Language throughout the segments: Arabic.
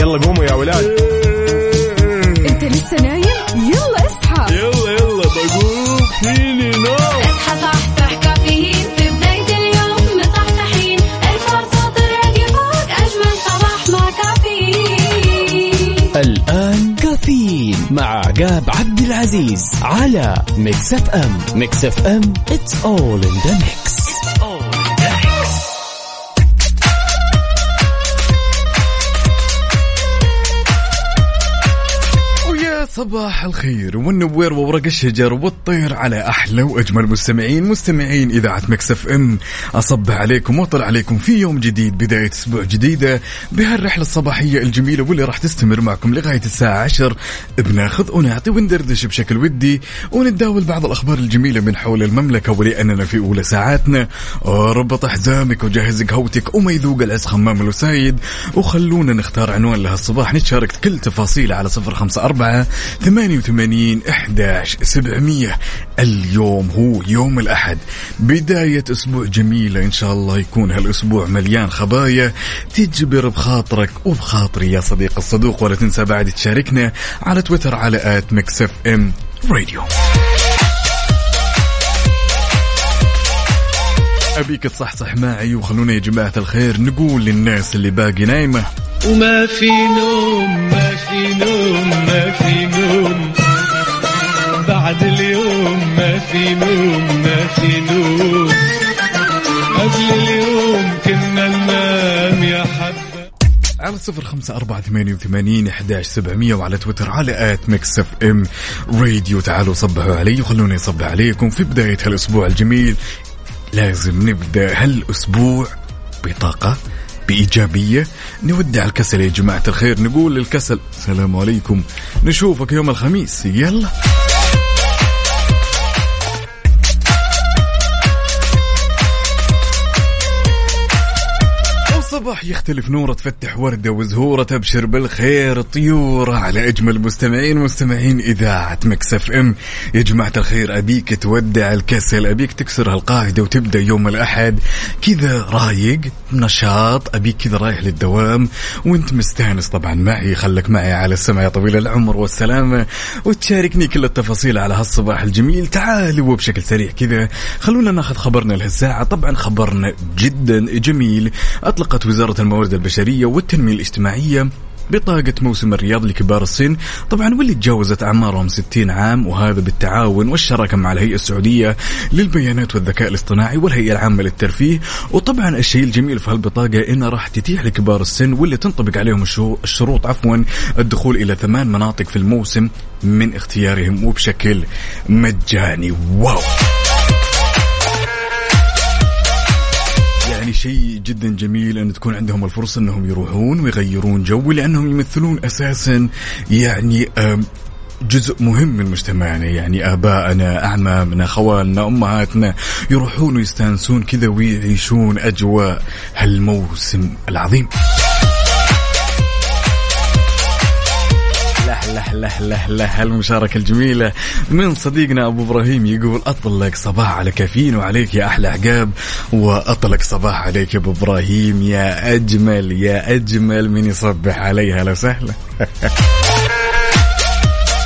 يلا قوموا يا ولاد. انت لسه نايم؟ يلا اصحى. يلا يلا بقوم. فيني نو. اصحى صحصح كافيين. في بداية اليوم مصحصحين. ارفع صوت الراديو فوق أجمل صباح مع كافيين. الآن كافيين مع عقاب عبد العزيز على Mix FM. Mix FM it's all in the mix. صباح الخير والنوير وورق الشجر والطير على أحلى وأجمل مستمعين مستمعين إذاعة Mix FM. اصبح عليكم وأطلع عليكم في يوم جديد بداية أسبوع جديدة. بهالرحلة الصباحية الجميلة واللي راح تستمر معكم لغاية الساعة 10 بناخذ ونعطي وندردش بشكل ودي ونتداول بعض الأخبار الجميلة من حول المملكة ولأننا في أولى ساعاتنا. ربط حزامك وجهز قهوتك وما يذوق العز خمّام الوسايد وخلونا نختار عنوان لهالصباح نتشارك كل تفاصيله على صفر خمسة أربعة ثمانية وثمانين إحداش سبعمية. اليوم هو يوم الأحد. بداية أسبوع جميلة إن شاء الله يكون هالأسبوع مليان خبايا. تجبر بخاطرك وبخاطري يا صديق الصدوق ولا تنسى بعد تشاركنا على تويتر على at Mix FM Radio. أبيك تصحصح معي وخلونا يا جماعة الخير نقول للناس اللي باقي نايمة. وما في نوم ما في نوم ما في نوم. بعد اليوم ما في نوم ما في نوم. قبل اليوم كنا ننام يا حبة. على صفر خمسة أربعة ثمانية وثمانين إحداش سبعمية وعلى تويتر على at Mix FM Radio. تعالوا صبحوا علي وخلوني أصبح عليكم في بداية هالأسبوع الجميل. لازم نبدأ هالأسبوع بطاقة بإيجابية. نودع الكسل يا جماعة الخير نقول للكسل السلام عليكم نشوفك يوم الخميس يلا. الصباح يختلف نوره تفتح وردة وزهورة تبشر بالخير طيورة على أجمل مستمعين مستمعين إذاعة مكسف أم. يا جماعة الخير أبيك تودع الكسل أبيك تكسر هالقاعدة وتبدأ يوم الأحد. كذا رايق نشاط أبيك كذا رايح للدوام. وأنت مستانس طبعا معي خلك معي على السمع يا طويل العمر والسلامة. وتشاركني كل التفاصيل على هالصباح الجميل. تعال وبشكل سريع كذا خلونا ناخذ خبرنا لهالساعة. طبعا خبرنا جدا جميل. أطلقت وزارة الموارد البشرية والتنمية الاجتماعية بطاقة موسم الرياض لكبار السن طبعا واللي تجاوزت أعمارهم 60 عام وهذا بالتعاون والشراكة مع الهيئة السعودية للبيانات والذكاء الاصطناعي والهيئة العامة للترفيه. وطبعا الشيء الجميل في هالبطاقة إنها راح تتيح لكبار السن واللي تنطبق عليهم الشروط عفوا الدخول إلى ثمان مناطق في الموسم من اختيارهم وبشكل مجاني. واو! يعني شيء جدا جميل أن تكون عندهم الفرصة أنهم يروحون ويغيرون جو لأنهم يمثلون أساسا يعني جزء مهم من مجتمعنا. يعني ابائنا أعمامنا خوالنا أمهاتنا يروحون ويستانسون كذا ويعيشون أجواء هالموسم العظيم. له له له له المشاركة الجميلة من صديقنا أبو إبراهيم يقول أطلق صباح على كافيين وعليك يا أحلى عقاب وأطلق صباح عليك يا أبو إبراهيم يا أجمل يا أجمل من يصبح علي هلا وسهلا.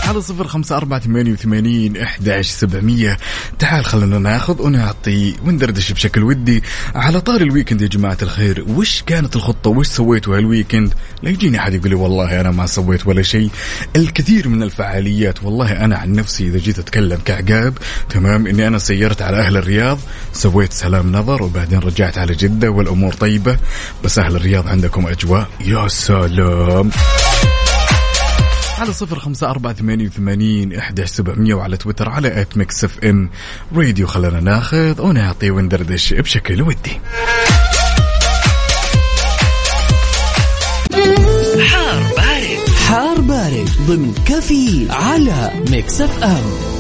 على صفر خمسة أربعة ثمانية وثمانين إحداش سبعمية. تعال خلنا ناخذ ونعطي وندردش بشكل ودي على طاري ال weekend يا جماعة الخير. وش كانت الخطة؟ وش سويتوا هال weekend لا يجيني أحد يقول لي والله أنا ما سويت ولا شيء. الكثير من الفعاليات والله أنا عن نفسي إذا جيت أتكلم كعقاب تمام إني أنا سيرت على أهل الرياض سويت سلام نظر وبعدين رجعت على جدة والأمور طيبة. بس أهل الرياض عندكم أجواء يا سلام! على صفر خمسة أربعة ثمانية وثمانين إحداش سبعمية وعلى تويتر على at Mix FM. Radio خلنا ناخذ ونعطي وندردش بشكل ودي. حار بارد. حار بارد ضمن كفي على Mix FM.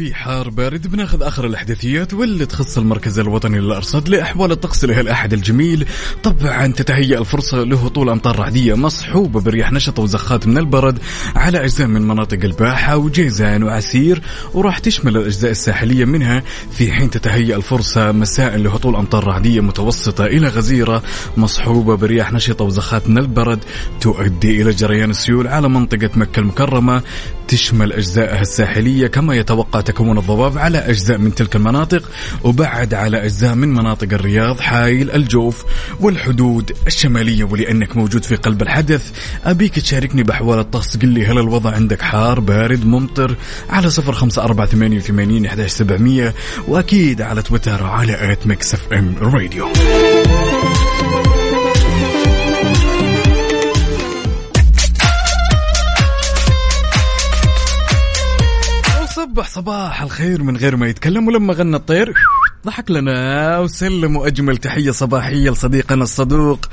في حار بارد بناخذ آخر الأحداثيات واللي تخص المركز الوطني للأرصاد لأحوال الطقس لهالاحد الجميل. طبعا تتهيأ الفرصة لهطول أمطار رعدية مصحوبة برياح نشطه وزخات من البرد على أجزاء من مناطق الباحة وجيزان وعسير وراح تشمل الأجزاء الساحلية منها. في حين تتهيأ الفرصة مساء لهطول أمطار رعدية متوسطة إلى غزيرة مصحوبة برياح نشطه وزخات من البرد تؤدي إلى جريان السيول على منطقة مكة المكرمة. تشمل أجزائها الساحلية كما يتوقع تكون الضباب على أجزاء من تلك المناطق وبعد على أجزاء من مناطق الرياض حايل الجوف والحدود الشمالية. ولأنك موجود في قلب الحدث أبيك تشاركني بأحوال الطقس قل لي هل الوضع عندك حار بارد ممطر؟ على صفر خمسة أربعة ثمانية وثمانين إحداش سبعمية وأكيد على تويتر على at Mix FM Radio. وصبح صباح الخير من غير ما يتكلم ولما غنى الطير ضحك لنا وسلم وأجمل تحية صباحية لصديقنا الصدوق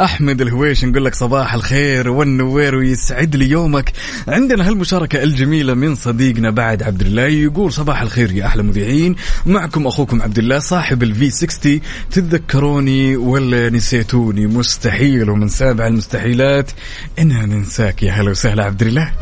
أحمد الهويش. نقول لك صباح الخير والنوير ويسعد لي يومك. عندنا هالمشاركة الجميلة من صديقنا بعد عبد الله يقول صباح الخير يا أحلى مذيعين. معكم أخوكم عبد الله صاحب الفي 60 تتذكروني ولا نسيتوني؟ مستحيل ومن سابع المستحيلات اننا ننساك. يا هلا وسهلا عبد الله.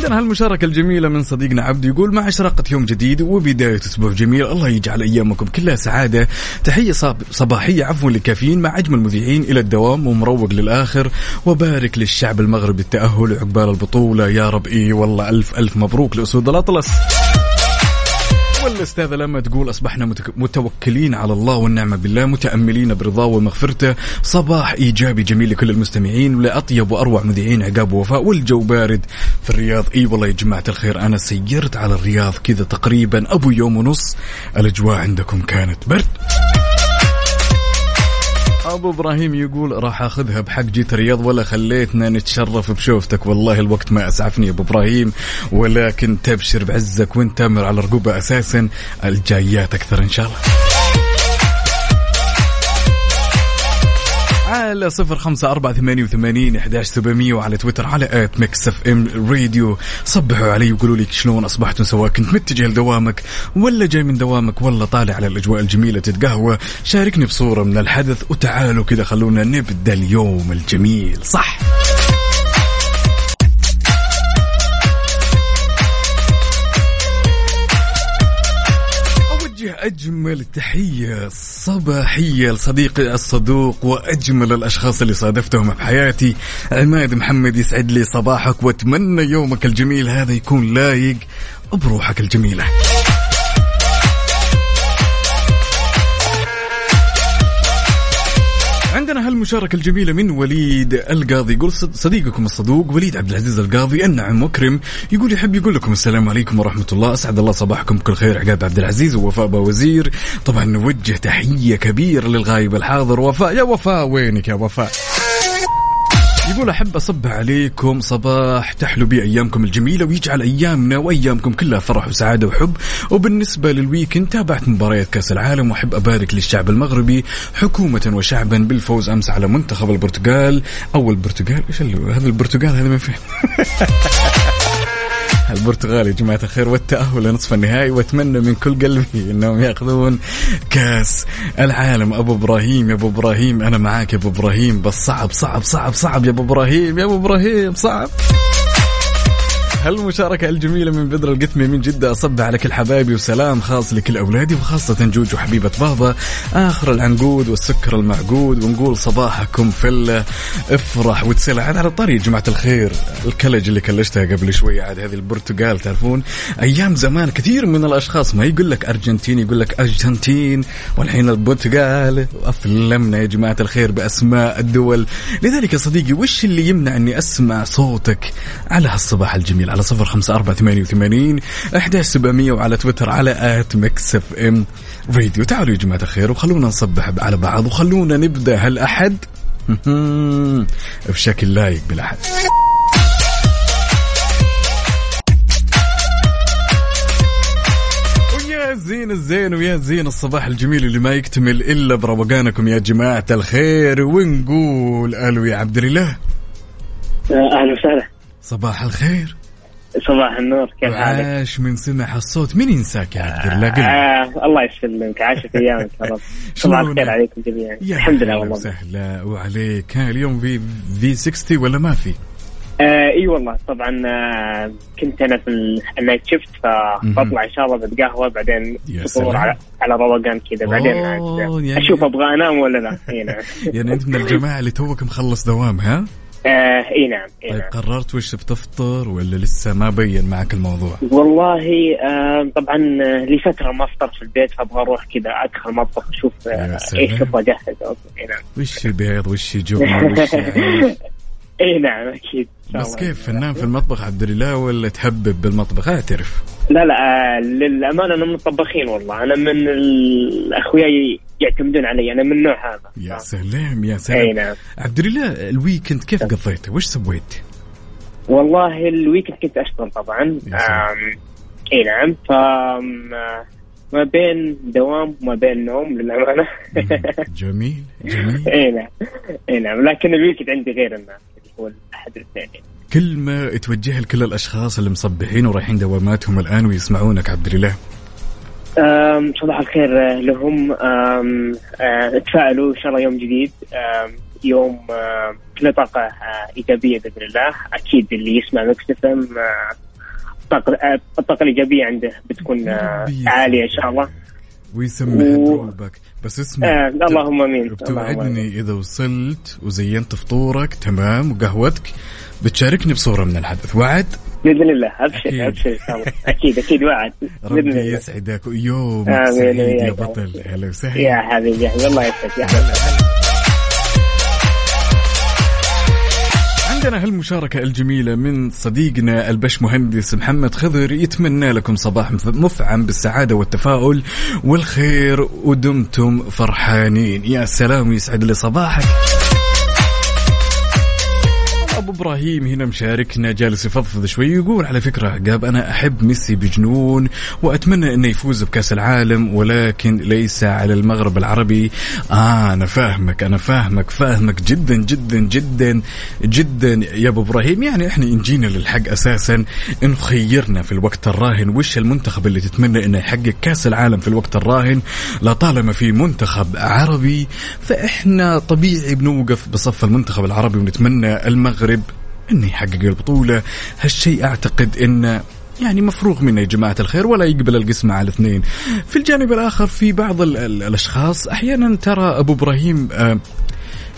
عندنا هالمشاركة الجميلة من صديقنا عبد يقول مع إشراقة يوم جديد وبداية أسبوع جميل الله يجعل أيامكم كلها سعادة. تحية صباحية عفوا للكافيين مع أجمل مذيعين إلى الدوام ومروق للآخر. وبارك للشعب المغربي التأهل عقبال البطولة. يا رب إيه والله ألف ألف مبروك لأسود الأطلس. والاستاذه لما تقول أصبحنا متوكلين على الله والنعمة بالله متأملين برضاه ومغفرته. صباح إيجابي جميل لكل المستمعين ولاطيب وأروع مذيعين عقاب ووفاء والجو بارد في الرياض. إي والله يا جماعة الخير أنا سيرت على الرياض كذا تقريبا أبو يوم ونص. الأجواء عندكم كانت برد. أبو إبراهيم يقول راح أخذها بحق جيت الرياض ولا خليتنا نتشرف بشوفتك. والله الوقت ما أسعفني أبو إبراهيم ولكن تبشر بعزك وانت تامر على رقوبة أساسا. الجايات أكثر إن شاء الله. على صفر خمسة أربعة ثمانية وثمانين إحداش سبعمية وعلى تويتر على at Mix FM Radio. صبحوا علي وقولوا لي شلون أصبحتوا سواء كنت متجه لدوامك ولا جاي من دوامك ولا طالع على الأجواء الجميلة تتقهوى. شاركني بصورة من الحدث وتعالوا كذا خلونا نبدأ اليوم الجميل. صح. أجمل تحية صباحية لصديقي الصدوق وأجمل الأشخاص اللي صادفتهم بحياتي عماد محمد يسعد لي صباحك وأتمنى يومك الجميل هذا يكون لايق بروحك الجميلة. عندنا هالمشاركة الجميلة من وليد القاضي. يقول صد- صديقكم الصدوق وليد عبد العزيز القاضي النعم مكرم يقول يحب يقول لكم السلام عليكم ورحمة الله. أسعد الله صباحكم. بكل خير. عقاب عبد العزيز ووفاء وزير. طبعا نوجه تحية كبيرة للغايب الحاضر. وفاء يا وفاء وينك يا وفاء؟ يقول أحب أصبح عليكم صباح تحلو بي أيامكم الجميلة ويجعل أيامنا وأيامكم كلها فرح وسعادة وحب. وبالنسبة لل weekend تابعت مباريات كأس العالم وأحب أبارك للشعب المغربي حكومة وشعبا بالفوز أمس على منتخب البرتغال. أو البرتغال إيش هذا البرتغال هذا من فين؟ البرتغال يا جماعة الخير والتأهل لنصف النهائي وأتمنى من كل قلبي أنهم يأخذون كأس العالم. أبو إبراهيم يا أبو إبراهيم أنا معاك يا أبو إبراهيم بس صعب صعب صعب صعب يا أبو إبراهيم يا أبو إبراهيم صعب. هالمشاركة الجميلة من بدر القثمي من جدة أصب على كل حبايبي وسلام خاص لكل أولادي وخاصة جوجو حبيبة بابا. آخر العنقود والسكر المعقود ونقول صباحكم فلة افرح وتسلع عاد على طريق جماعة الخير. الكلج اللي كلشتها قبل شوية عاد هذه البرتغال تعرفون؟ أيام زمان كثير من الأشخاص ما يقول لك أرجنتين يقول لك أرجنتين والحين البرتغال وأفلمنا يا جماعة الخير بأسماء الدول. لذلك يا صديقي وش اللي يمنع أني أسمع صوتك على هالصباح الجميل؟ على صفر خمسة أربعة ثمانية وثمانين أحداش سبعمية وعلى تويتر على at Mix FM Radio. تعالوا يا جماعة الخير وخلونا نصبح على بعض وخلونا نبدأ هالأحد بشكل لايق بالأحد. ويا زين الزين ويا زين الصباح الجميل اللي ما يكتمل إلا بروقانكم يا جماعة الخير. ونقول ألو يا عبد الإله. أهلا وسهلا. صباح الخير. صباح النور كيف حالك؟ عاش من سمع الصوت. مين ينساك يا عبد الله. آه الله يسلمك. عاشت أيامك يا رب. صباح؟ الخير عليكم جميعا. الحمد لله والله. وسهلا. وعليك. ها اليوم في في 60 ولا ما في؟ آه إي والله. طبعا آه كنت أنا في ال- النايت شيفت فبطلع إن شاء الله بتقهوى بعدين فطور. على على روقان كذا. بعدين يعني- أشوف أبغى أنام ولا لا. يعني أنت من الجماعة اللي توك مخلص دوام ها؟ آه إي نعم إي طيب نعم. قررت وش بتفطر ولا لسه ما بين معك الموضوع؟ والله آه طبعا آه، لي فتره ما فطرت في البيت فأبغى أروح كذا أدخل المطبخ أشوف آه. إيش أبغى اجهز إي نعم. وش بيض؟ وش جبنة؟ وش إي نعم أكيد. بس. كيف فنان في المطبخ عبد الله ولا تهبب بالمطبخ؟ اعترف لا لا آه للأمانة أنا من الطباخين والله. أنا من الاخويا يعتمدون علي. أنا من النوع هذا. يا سلام يا أي سلام نعم. عبد الله ال weekend كيف قضيته؟ وش سويت؟ والله ال weekend كنت أشتغل طبعا. أي نعم. ف ما بين دوام وما بين نوم للأمانة. جميل جميل. أي نعم. أي نعم. لكن ال weekend عندي غير الناس هو الأحد الاثنين كلمة توجهها لكل الأشخاص اللي مصبحين ورايحين دواماتهم الآن ويسمعونك عبد الله آم، صباح الخير آه، لهم. آه، تفائلوا إن شاء الله يوم جديد. يوم كله طاقه آه، إيجابية بإذن الله. أكيد اللي يسمع Mix FM الطاقة الإيجابية عنده بتكون عالية إن شاء الله. ويسمح و- بس اسمع. آه، اللهم آمين. بتوعدني آمين. إذا وصلت وزينت فطورك تمام وقهوتك بتشاركني بصورة من الحدث. وعد؟ بإذن الله. ابشر ابشر أكيد. أكيد وعد ربي يسعدك. يومك آمين سعيد يا. بطل. هلا وسهلا. يا حبيبي الله يسعدك. يا حبيبي. عندنا هالمشاركة الجميلة من صديقنا البش مهندس محمد خضر. يتمنى لكم صباح مف- مفعم بالسعادة والتفاؤل والخير. ودمتم فرحانين. يا سلام يسعد لي صباحك. أبو إبراهيم هنا مشاركنا جالس يفضفض شوي يقول على فكرة عقاب أنا أحب ميسي بجنون وأتمنى إنه يفوز بكأس العالم ولكن ليس على المغرب العربي. آه أنا فاهمك أنا فاهمك فاهمك جدا جدا جدا جدا يا أبو إبراهيم. يعني إحنا إن جينا للحق أساسا إن خيرنا في الوقت الراهن. وش المنتخب اللي تتمنى إنه يحقق كأس العالم في الوقت الراهن؟ لطالما في منتخب عربي فإحنا طبيعي بنوقف بصف المنتخب العربي ونتمنى المغرب انه يحقق البطولة. هالشيء أعتقد انه يعني مفروغ منه يا جماعة الخير ولا يقبل القسمة على اثنين في الجانب الآخر في بعض ال ال الأشخاص أحيانا ترى أبو إبراهيم آه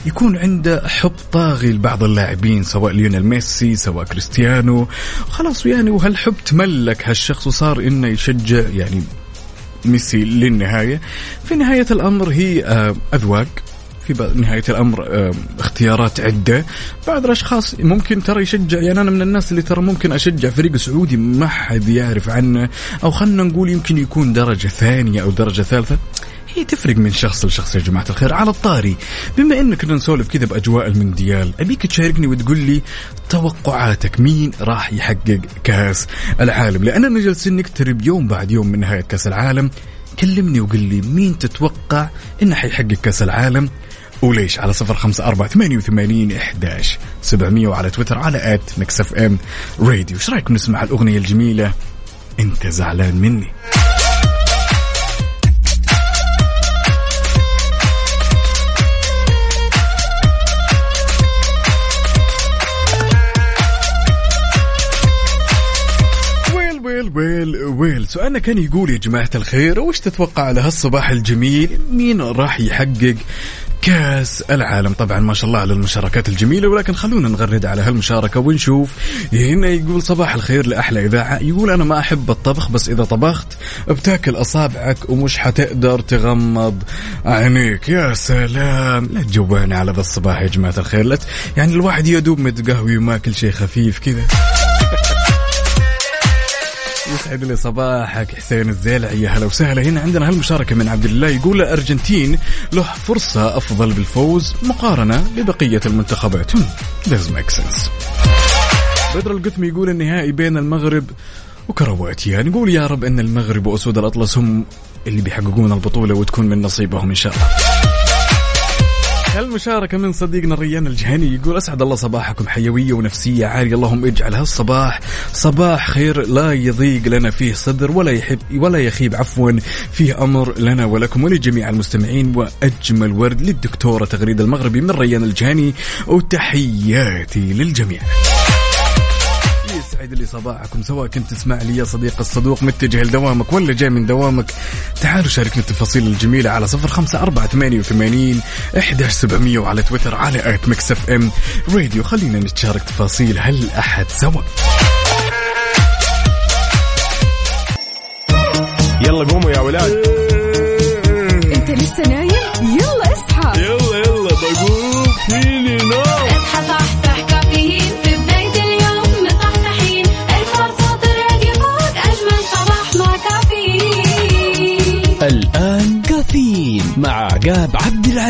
يكون عنده حب طاغي لبعض اللاعبين سواء ليونيل ميسي سواء كريستيانو. خلاص يعني وهالحب تملك هالشخص وصار إنه يشجع يعني ميسي للنهاية. في نهاية الأمر هي آه، أذواق. في الأمر آه، اختيارات عدة. بعض الأشخاص ممكن ترى يشجع يعني أنا من الناس اللي ترى ممكن أشجع فريق سعودي ما حد يعرف عنه أو خلنا نقول يمكن يكون درجة ثانية أو درجة ثالثة. هي تفرق من شخص لشخص يا جماعة الخير. على الطاري بما إنك كنا نسولف كذا بأجواء المونديال أبيك تشاركني وتقول لي توقعاتك مين راح يحقق كأس العالم؟ لأننا جالسين نقترب يوم بعد يوم من نهاية كأس العالم. كلمني وقل لي مين تتوقع انه حيحقق كأس العالم؟ وليش؟ على صفر خمسة أربعة ثمانية وثمانين إحداش سبعمية وعلى تويتر على at Mix FM Radio. إيش رايكم نسمع الأغنية الجميلة؟ أنت زعلان مني. ويل ويل سؤالنا كان يقول يا جماعة الخير وش تتوقع على هالصباح الجميل؟ مين راح يحقق كأس العالم؟ طبعا ما شاء الله على المشاركات الجميلة ولكن خلونا نغرد على هالمشاركة ونشوف. هنا يقول صباح الخير لأحلى إذاعة. يقول أنا ما أحب الطبخ بس إذا طبخت بتاكل أصابعك ومش حتقدر تغمض عينيك. يا سلام! لا تجوعنا على ذا الصباح يا جماعة الخير يعني الواحد يدوب متقهوي وماكل شيء خفيف كذا. يسعد لي صباحك حسين الزيلعي يا هلا وسهلا. هنا عندنا هالمشاركة من عبد الله يقول الأرجنتين له فرصة أفضل بالفوز مقارنة ببقية المنتخبات. doesn't make sense. بدر القثمي يقول النهائي بين المغرب وكرواتيا. نقول يا رب أن المغرب وأسود الأطلس هم اللي بيحققون البطولة وتكون من نصيبهم إن شاء الله. المشاركة من صديقنا الريان الجهني يقول أسعد الله صباحكم حيوية ونفسية عالية اللهم اجعل هالصباح صباح خير لا يضيق لنا فيه صدر ولا يحب ولا يخيب عفوا فيه أمر لنا ولكم ولجميع المستمعين. وأجمل ورد للدكتورة تغريد المغربي من ريان الجهني وتحياتي للجميع. يسعد لي صباحكم سواء كنت تسمع لي يا صديق الصدوق متجه لدوامك ولا جاي من دوامك تعالوا شاركنا التفاصيل الجميلة على صفر خمسة أربعة ثمانية وثمانين إحداش سبعمية وعلى تويتر على at Mix FM راديو. خلينا نتشارك تفاصيل هل أحد سوا؟ يلا قوموا يا ولاد.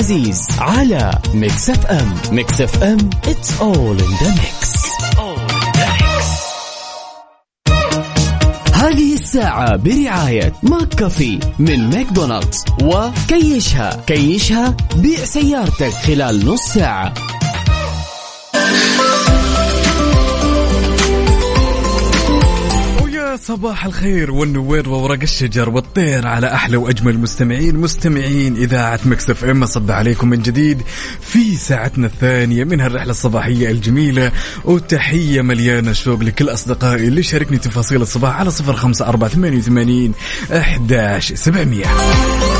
العزيز على Mix FM Mix FM it's all in the mix. هذه الساعة برعاية McCafé من ماكدونالدز وكيشها. كيشها بيع سيارتك خلال نص ساعة. صباح الخير والنوير وورق الشجر والطير على أحلى وأجمل مستمعين مستمعين إذاعة Mix FM. عليكم من جديد في ساعتنا الثانية من هالرحلة الصباحية الجميلة. وتحية مليانة شوق لكل أصدقائي اللي شاركني تفاصيل الصباح على 05488 11700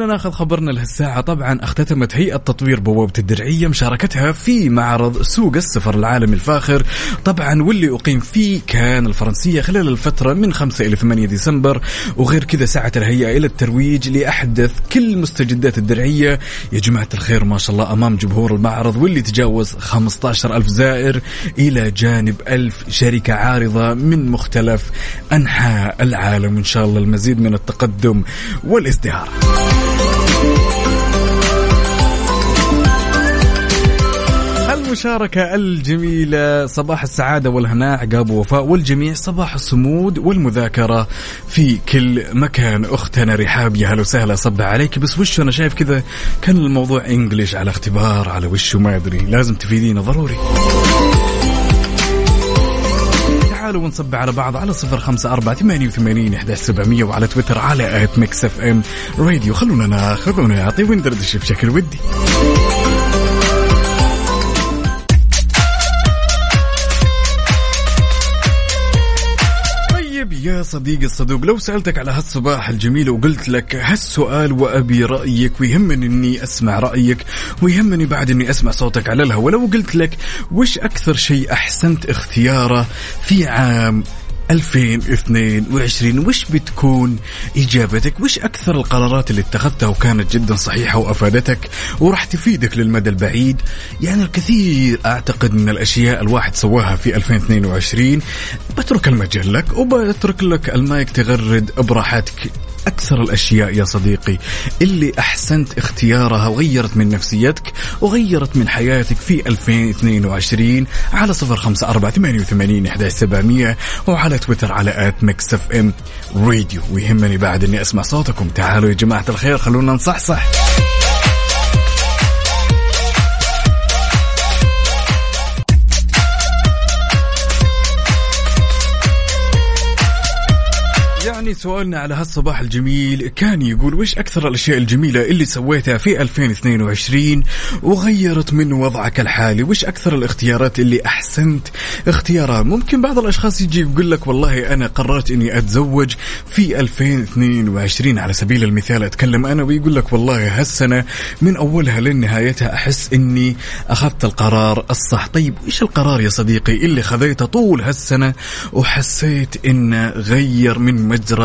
خلونا ناخذ خبرنا لهالساعة. طبعا اختتمت هيئة تطوير بوابة الدرعية مشاركتها في معرض سوق السفر العالمي الفاخر. طبعا واللي أقيم فيه كان الفرنسية خلال الفترة من 5 إلى 8 ديسمبر. وغير كذا سعت الهيئة إلى الترويج لأحدث كل مستجدات الدرعية. يا جماعة الخير ما شاء الله أمام جمهور المعرض واللي تجاوز 15 ألف زائر إلى جانب ألف شركة عارضة من مختلف أنحاء العالم. إن شاء الله المزيد من التقدم والازدهار. المشاركة الجميلة صباح السعادة والهناء عقاب وفاء والجميع صباح الصمود والمذاكرة في كل مكان. أختنا رحاب يا هلا وسهلا صبح عليك. بس وش أنا شايف كذا كان الموضوع English على اختبار على وشه ما أدري. لازم تفيدينا ضروري. تعالوا ونصبح على بعض على صفر خمسة أربعة ثمانية وثمانين إحدى سبعمية وعلى تويتر على at Mix FM Radio. خلونا ناخذ ونعطي وندردش بشكل ودي. صديقي الصدوق لو سألتك على هالصباح الجميل وقلت لك هالسؤال وأبي رأيك ويهمني أني أسمع رأيك ويهمني بعد أني أسمع صوتك على الهواء لو قلت لك وش أكثر شيء أحسنت اختياره في عام 2022 وش بتكون إجابتك؟ وش أكثر القرارات اللي اتخذتها وكانت جدا صحيحة وأفادتك وراح تفيدك للمدى البعيد؟ يعني الكثير أعتقد من الأشياء الواحد سواها في 2022 بترك المجال لك وبترك لك المايك تغرد براحتك. أكثر الأشياء يا صديقي. اللي أحسنت اختيارها وغيرت من نفسيتك وغيرت من حياتك في 2022 على صفر خمسة أربعة ثمانية وثمانين إحدى سبعمية وعلى تويتر على at Mix FM Radio. ويهمني بعد أني أسمع صوتكم. تعالوا يا جماعة الخير خلونا نصحصح. يعني سؤالنا على هالصباح الجميل كان يقول وش أكثر الأشياء الجميلة اللي سويتها في 2022 وغيرت من وضعك الحالي؟ وش أكثر الاختيارات اللي أحسنت اختيارها؟ ممكن بعض الأشخاص يجي يقول لك والله أنا قررت أني أتزوج في 2022 على سبيل المثال أتكلم أنا ويقول لك والله هالسنة من أولها لنهايتها أحس أني أخذت القرار الصح. طيب إيش القرار يا صديقي اللي خذيته طول هالسنة وحسيت أنه غير من مجرى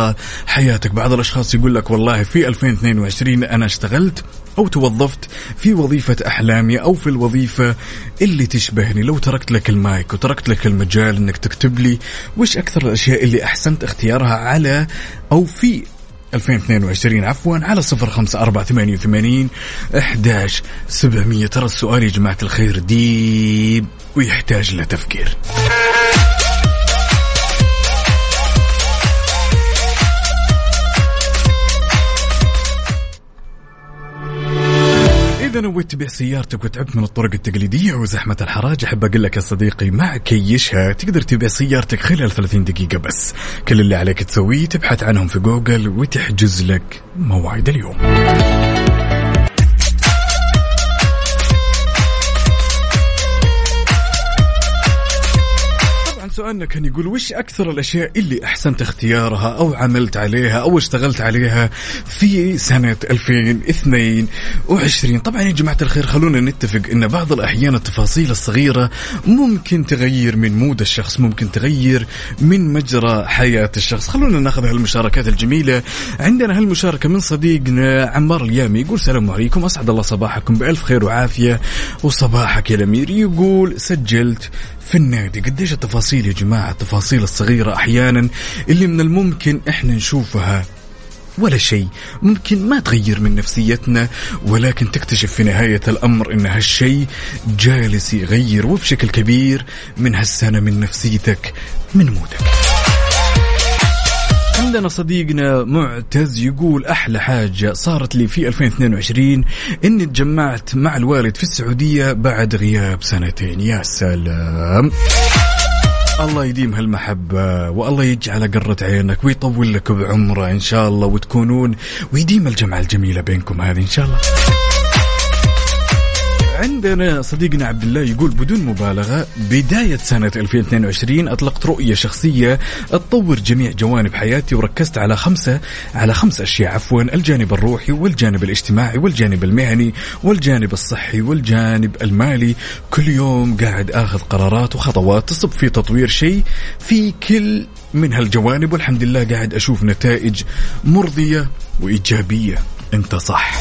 حياتك. بعض الأشخاص يقول لك والله في 2022 أنا اشتغلت أو توظفت في وظيفة أحلامي أو في الوظيفة اللي تشبهني. لو تركت لك المايك وتركت لك المجال أنك تكتب لي وش أكثر الأشياء اللي أحسنت اختيارها على أو في 2022 عفوا على صفر خمسة أربعة ثمانية وثمانين أحداش سبعمية. ترى السؤال يا جماعة الخير ديب ويحتاج لتفكير إذا نويت تبيع سيارتك وتعبت من الطرق التقليدية وزحمة الحراج أحب أقول لك يا صديقي مع كيشها تقدر تبيع سيارتك خلال 30 دقيقة بس. كل اللي عليك تسويه تبحث عنهم في جوجل وتحجز لك موعد اليوم. سؤالنا كان يقول وش أكثر الأشياء اللي أحسنت اختيارها أو عملت عليها أو اشتغلت عليها في سنة 2022 طبعا يا جماعة الخير خلونا نتفق أن بعض الأحيان التفاصيل الصغيرة ممكن تغير من مود الشخص ممكن تغير من مجرى حياة الشخص. خلونا ناخذ هالمشاركات الجميلة. عندنا هالمشاركة من صديقنا عمار اليامي يقول السلام عليكم أسعد الله صباحكم بألف خير وعافية وصباحك يا الأمير. يقول سجلت في النادي. قديش التفاصيل يا جماعة؟ التفاصيل الصغيرة أحيانا اللي من الممكن إحنا نشوفها. ولا شيء. ممكن ما تغير من نفسيتنا ولكن تكتشف في نهاية الأمر أن هالشيء جالس يغير وبشكل كبير من هالسنة من نفسيتك من مودك. عندنا صديقنا معتز يقول أحلى حاجة صارت لي في 2022 إني تجمعت مع الوالد في السعودية بعد غياب سنتين. يا سلام. الله يديم هالمحبة والله يجعل قرة عينك ويطول لك بعمرة إن شاء الله وتكونون ويديم الجمعة الجميلة بينكم هذه إن شاء الله. عندنا صديقنا عبد الله يقول بدون مبالغة بداية سنة 2022 أطلقت رؤية شخصية تطور جميع جوانب حياتي وركزت على خمسة على خمس أشياء عفوا الجانب الروحي والجانب الاجتماعي والجانب المهني والجانب الصحي والجانب المالي. كل يوم قاعد آخذ قرارات وخطوات تصب في تطوير شيء في كل من هالجوانب والحمد لله قاعد أشوف نتائج مرضية وإيجابية. أنت صح.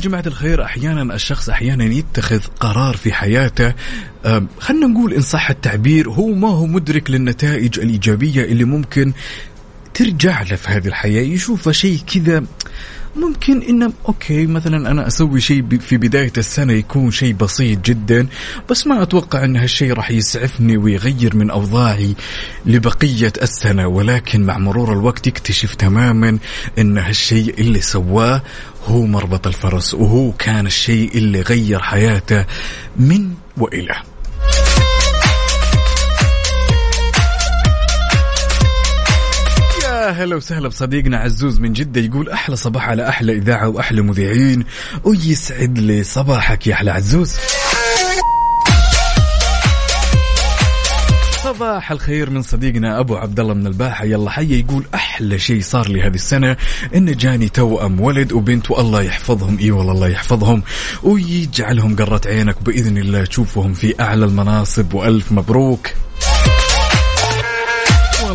جماعة الخير أحيانا الشخص أحيانا يتخذ قرار في حياته. خلنا نقول إن صح التعبير هو ما هو مدرك للنتائج الإيجابية اللي ممكن ترجع له في هذه الحياة. يشوفها شيء كذا ممكن انه أوكي مثلا أنا أسوي شيء في بداية السنة يكون شيء بسيط جدا بس ما أتوقع إن هالشيء راح يسعفني ويغير من أوضاعي لبقية السنة ولكن مع مرور الوقت يكتشف تماما إن هالشيء اللي سواه هو مربط الفرس وهو كان الشيء اللي غير حياته من والى يا هلا وسهلا بصديقنا عزوز من جدة يقول أحلى صباح على أحلى إذاعة وأحلى مذيعين. ويسعد لي صباحك يا أحلى عزوز. صباح الخير من صديقنا أبو عبد الله من الباحة. يلا حي يقول أحلى شيء صار لي هذه السنة إن جاني توأم ولد وبنت والله يحفظهم. إي والله الله يحفظهم. ويجعلهم قرة عينك بإذن الله تشوفهم في أعلى المناصب وألف مبروك.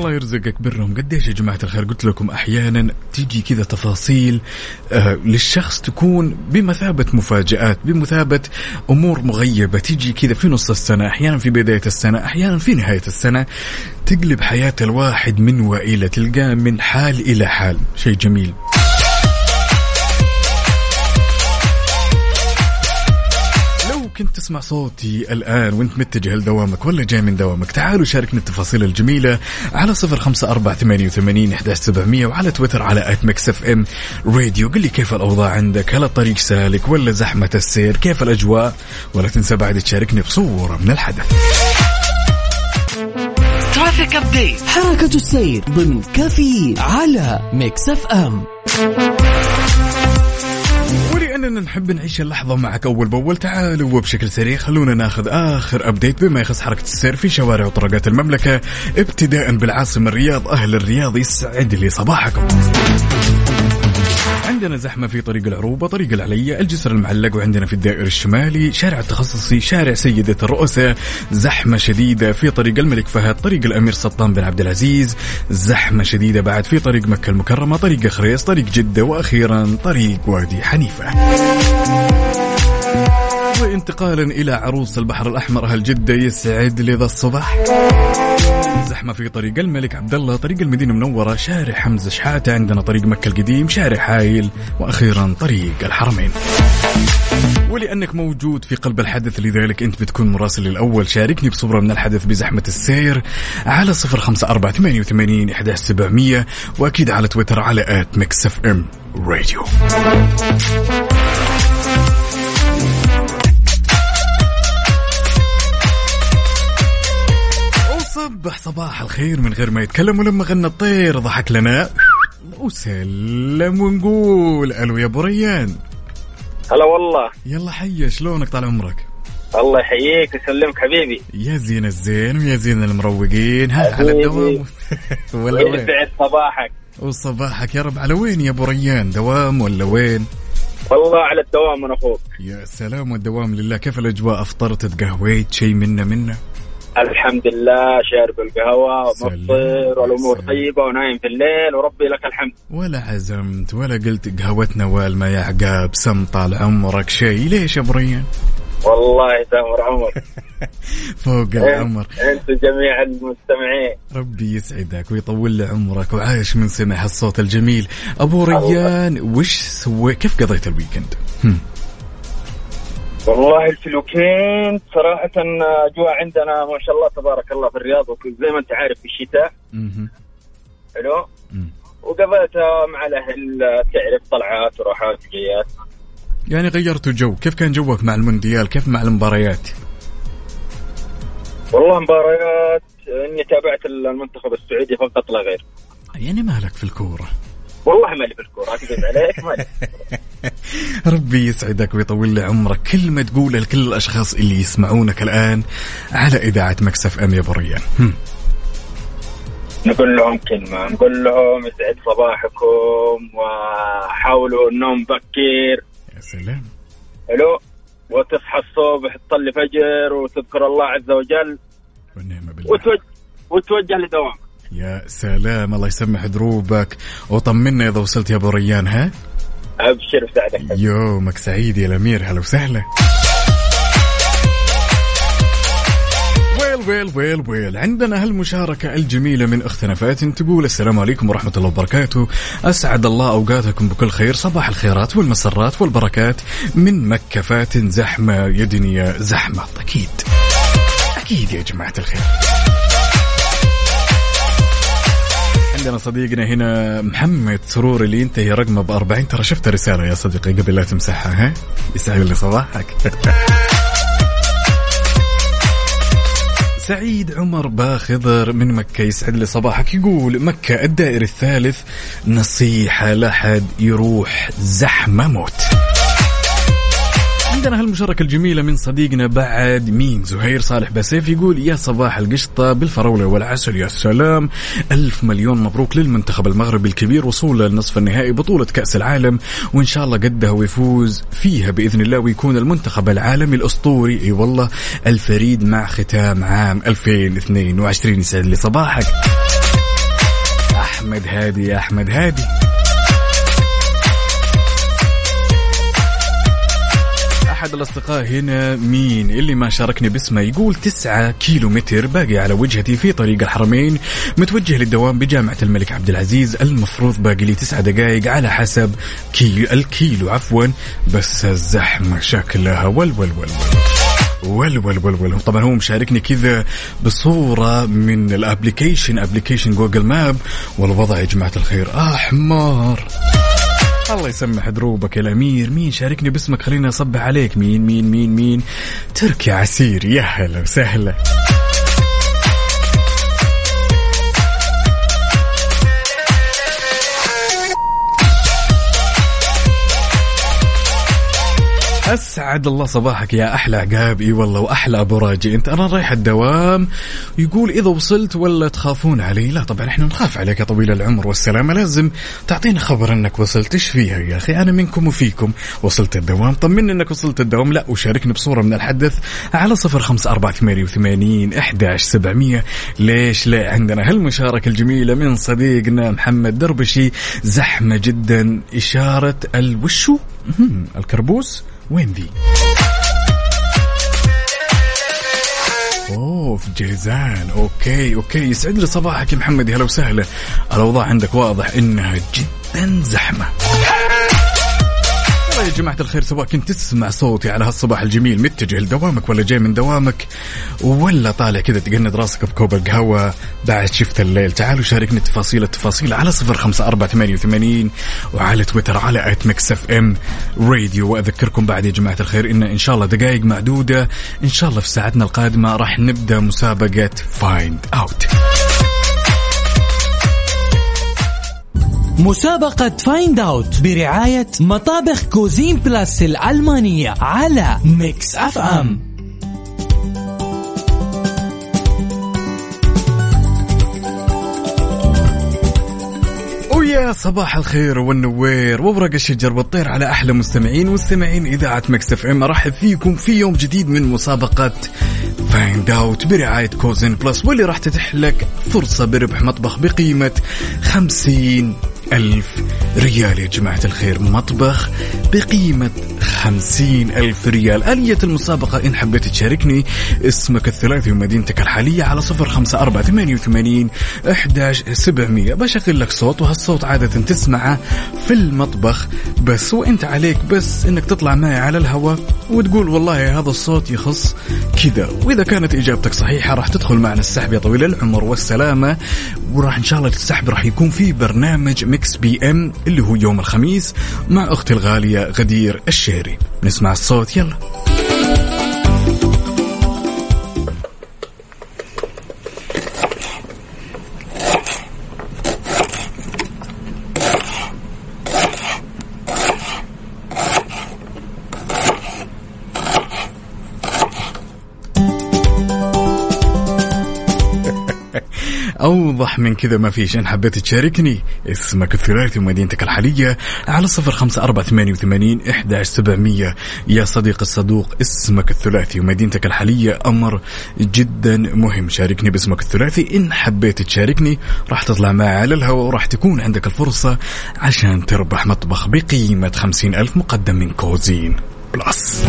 والله يرزقك برهم. قديش يا جماعة الخير؟ قلت لكم أحيانا تيجي كذا تفاصيل آه للشخص تكون بمثابة مفاجآت بمثابة أمور مغيبة. تيجي كذا في نص السنة أحيانا في بداية السنة أحيانا في نهاية السنة تقلب حياة الواحد من وإلى تلقاه من حال إلى حال. شيء جميل. كنت تسمع صوتي الآن وانت متجه لدوامك ولا جاي من دوامك؟ تعالوا شاركنا التفاصيل الجميلة على صفر خمسة أربعة ثمانية وثمانين إحداش سبعمية وعلى تويتر على at Mix FM Radio. قل لي كيف الأوضاع عندك؟ هل الطريق سالك ولا زحمة السير؟ كيف الأجواء؟ ولا تنسى بعد تشاركني بصورة من الحدث. traffic update حركة السير ضمن كفي على Mix FM. ولأننا نحب نعيش اللحظة معك أول بأول. تعالوا وبشكل سريع خلونا ناخذ آخر أبديت بما يخص حركة السير في شوارع وطرقات المملكة ابتداء بالعاصمة الرياض أهل الرياض يسعد لي صباحكم. عندنا زحمة في طريق العروبة طريق العلية الجسر المعلق وعندنا في الدائر الشمالي شارع التخصصي شارع سيدة الرؤساء. زحمة شديدة في طريق الملك فهد طريق الأمير سلطان بن عبد العزيز. زحمة شديدة بعد في طريق مكة المكرمة طريق خريص طريق جدة وأخيرا طريق وادي حنيفة. انتقالا إلى عروس البحر الأحمر أهل جدة يسعد لي ذا الصباح؟ زحمة في طريق الملك عبد الله طريق المدينة المنورة شارع حمزة شحاتة عندنا طريق مكة القديم شارع حايل وأخيرا طريق الحرمين. ولأنك موجود في قلب الحدث لذلك أنت بتكون مراسل الأول. شاركني بصورة من الحدث بزحمة السير على صفر خمسة أربعة ثمانية وثمانين إحداش سبعمية وأكيد على تويتر على at Mix FM راديو. وصبح صباح الخير من غير ما يتكلم ولما غنى الطير ضحك لنا وسلم ونقول ألو يا أبو ريان. هلا والله. يلا حي شلونك طال عمرك؟ الله يحييك ويسلمك حبيبي. يا زين الزين ويا زين المروقين ها على. الدوام؟ ولا وين صباحك؟ وصباحك يا رب. على وين يا أبو ريان؟ دوام ولا وين؟ والله على الدوام من أخوك. يا سلام والدوام لله. كيف الأجواء؟ أفطرت تقهويت؟ شيء منا منا الحمد لله شارب القهوة سلام. ومفطر والأمور سلام. طيبة ونايم في الليل وربي لك الحمد. ولا عزمت ولا قلت قهوتنا والما يا عقاب سم طال عمرك شيء. ليش يا أبو ريان؟ والله تامر عمر. فوق العمر. أنتم جميع المستمعين. ربي يسعدك ويطول لي عمرك وعاش من سمع الصوت الجميل. أبو ريان وش سوي كيف قضيت ال weekend؟ هم. والله في ال weekend صراحة أجواء عندنا ما شاء الله تبارك الله في الرياض وزي ما أنت عارف في الشتاء. حلو. وقضيتها مع الأهل تعرف طلعات وراحات جيات يعني غيرتوا جو. كيف كان جوك مع المونديال؟ كيف مع المباريات؟ والله مباريات إني تابعت المنتخب السعودي فقط لا غير. يعني مالك في الكورة؟ والله مالي بالكورة أكذب عليك مالي ربي يسعدك ويطول لي عمرك. كلمة تقولها لكل الأشخاص اللي يسمعونك الآن على إذاعة Mix FM يا أبو ريان. نقول لهم كلمة نقول لهم يسعد صباحكم وحاولوا النوم بكير. يا سلام. حلو وتصحى الصبح تصلي فجر وتذكر الله عز وجل. والنعمة بالله. وتوجه وتوجه لدوام يا سلام الله يسمح دروبك. وطمنا إذا وصلت يا أبو ريان ها؟ أبشر بسعدك يومك سعيد يا الأمير هلا وسهلا. ويل ويل ويل ويل. عندنا هالمشاركة الجميلة من أختنا فاتن تقول السلام عليكم ورحمة الله وبركاته. أسعد الله أوقاتكم بكل خير صباح الخيرات والمسرات والبركات. من مكة فاتن زحمة يا دنيا زحمة أكيد. أكيد يا جماعة الخير. عندنا صديقنا هنا محمد سرور اللي ينتهي رقمه ب 40 ترى شفت رسالة يا صديقي قبل لا تمسحها ها؟ يسعد لي صباحك. سعيد عمر باخضر من مكة يسعد لي صباحك. يقول مكة الدائر الثالث نصيحة لحد يروح زحمة موت. عندنا هالمشاركة الجميلة من صديقنا بعد مين؟ زهير صالح بسيف يقول يا صباح القشطة بالفراولة والعسل يا سلام. ألف مليون مبروك للمنتخب المغربي الكبير وصوله لنصف النهائي بطولة كأس العالم وإن شاء الله قدها ويفوز فيها بإذن الله ويكون المنتخب العالمي الأسطوري. أي والله الفريد مع ختام عام 2022 يسعد لي صباحك. أحمد هادي يا أحمد هادي. أحد الأصدقاء هنا مين؟ اللي ما شاركني باسمه يقول تسعة كيلو متر باقي على وجهتي في طريق الحرمين متوجه للدوام بجامعة الملك عبد العزيز المفروض باقي لي تسعة دقائق على حسب كيلو الكيلو عفوا بس الزحمة شكلها. ول ول ول ول ول ول ول طبعا هو مشاركني كذا بصورة من ال application application Google Map. والوضع يا جماعة الخير أحمر. الله يسمح دروبك يا الأمير. مين شاركني باسمك؟ خليني أصبح عليك. مين مين مين مين؟ تركي عسير يا هلا وسهلا. أسعد الله صباحك يا أحلى عقاب. إي والله وأحلى أبو راجي. أنت أنا رايح الدوام. يقول إذا وصلت ولا تخافون علي؟ لا طبعا إحنا نخاف عليك يا طويل العمر والسلامة. لازم تعطينا خبر إنك وصلت. إيش فيها يا أخي؟ أنا منكم وفيكم. وصلت الدوام. طمني إنك وصلت الدوام. لا وشاركني بصورة من الحدث على صفر خمسة أربعة ثمانية وثمانين أحداش سبعمية. ليش لا؟ عندنا هالمشاركة الجميلة من صديقنا محمد دربشي. زحمة جدا. إشارة الوشو؟ الكربوس؟ وين ذي؟ أوه في جيزان أوكي أوكي. يسعد لي صباحك يا محمد. هلا وسهلا. الأوضاع عندك واضح إنها جدا زحمة. يا جماعة الخير سواء كنت تسمع صوتي على هالصباح الجميل متجه لدوامك ولا جاي من دوامك ولا طالع كذا تقند راسك بكوب القهوة بعد شفت الليل. تعالوا شاركني تفاصيل التفاصيل على صفر خمسة أربعة ثمانية وثمانين وعلى تويتر على at Mix FM Radio وأذكركم بعد يا جماعة الخير إن إن شاء الله دقائق معدودة إن شاء الله في ساعتنا القادمة راح نبدأ مسابقة Find Out مسابقة Find Out برعاية مطابخ Cuisine Plus الألمانية على Mix FM ويا صباح الخير والنوير. وورق الشجر والطير على أحلى مستمعين مستمعين إذاعة Mix FM ارحب فيكم في يوم جديد من مسابقة Find Out برعاية Cuisine Plus واللي راح تتيح لك فرصة بربح مطبخ بقيمة خمسين ألف ريال يا جماعة الخير. مطبخ بقيمة خمسين ألف ريال. آلية المسابقة إن حبيت تشاركني اسمك الثلاثي ومدينتك الحالية على صفر خمسة أربعة ثمانية وثمانين أحداش سبعمية. بشغل لك صوت وهالصوت عادة تسمعه في المطبخ. بس وإنت عليك بس إنك تطلع معي على الهواء وتقول والله هذا الصوت يخص كذا. وإذا كانت إجابتك صحيحة راح تدخل معنا السحب يا طويل العمر. والسلامة. وراح إن شاء الله السحب راح يكون في برنامج Mix PM اللي هو يوم الخميس مع أختي الغالية غدير الشهري. نسمع الصوت. يلا. أوضح من كذا ما فيش إن حبيت تشاركني. اسمك الثلاثي ومدينتك الحالية على صفر خمسة أربعة ثمانية وثمانين إحداش سبعمية. يا صديق الصدوق اسمك الثلاثي ومدينتك الحالية أمر جدا مهم. شاركني باسمك الثلاثي. إن حبيت تشاركني راح تطلع معي على الهواء وراح تكون عندك الفرصة عشان تربح مطبخ بقيمة خمسين ألف مقدم من Cuisine Plus.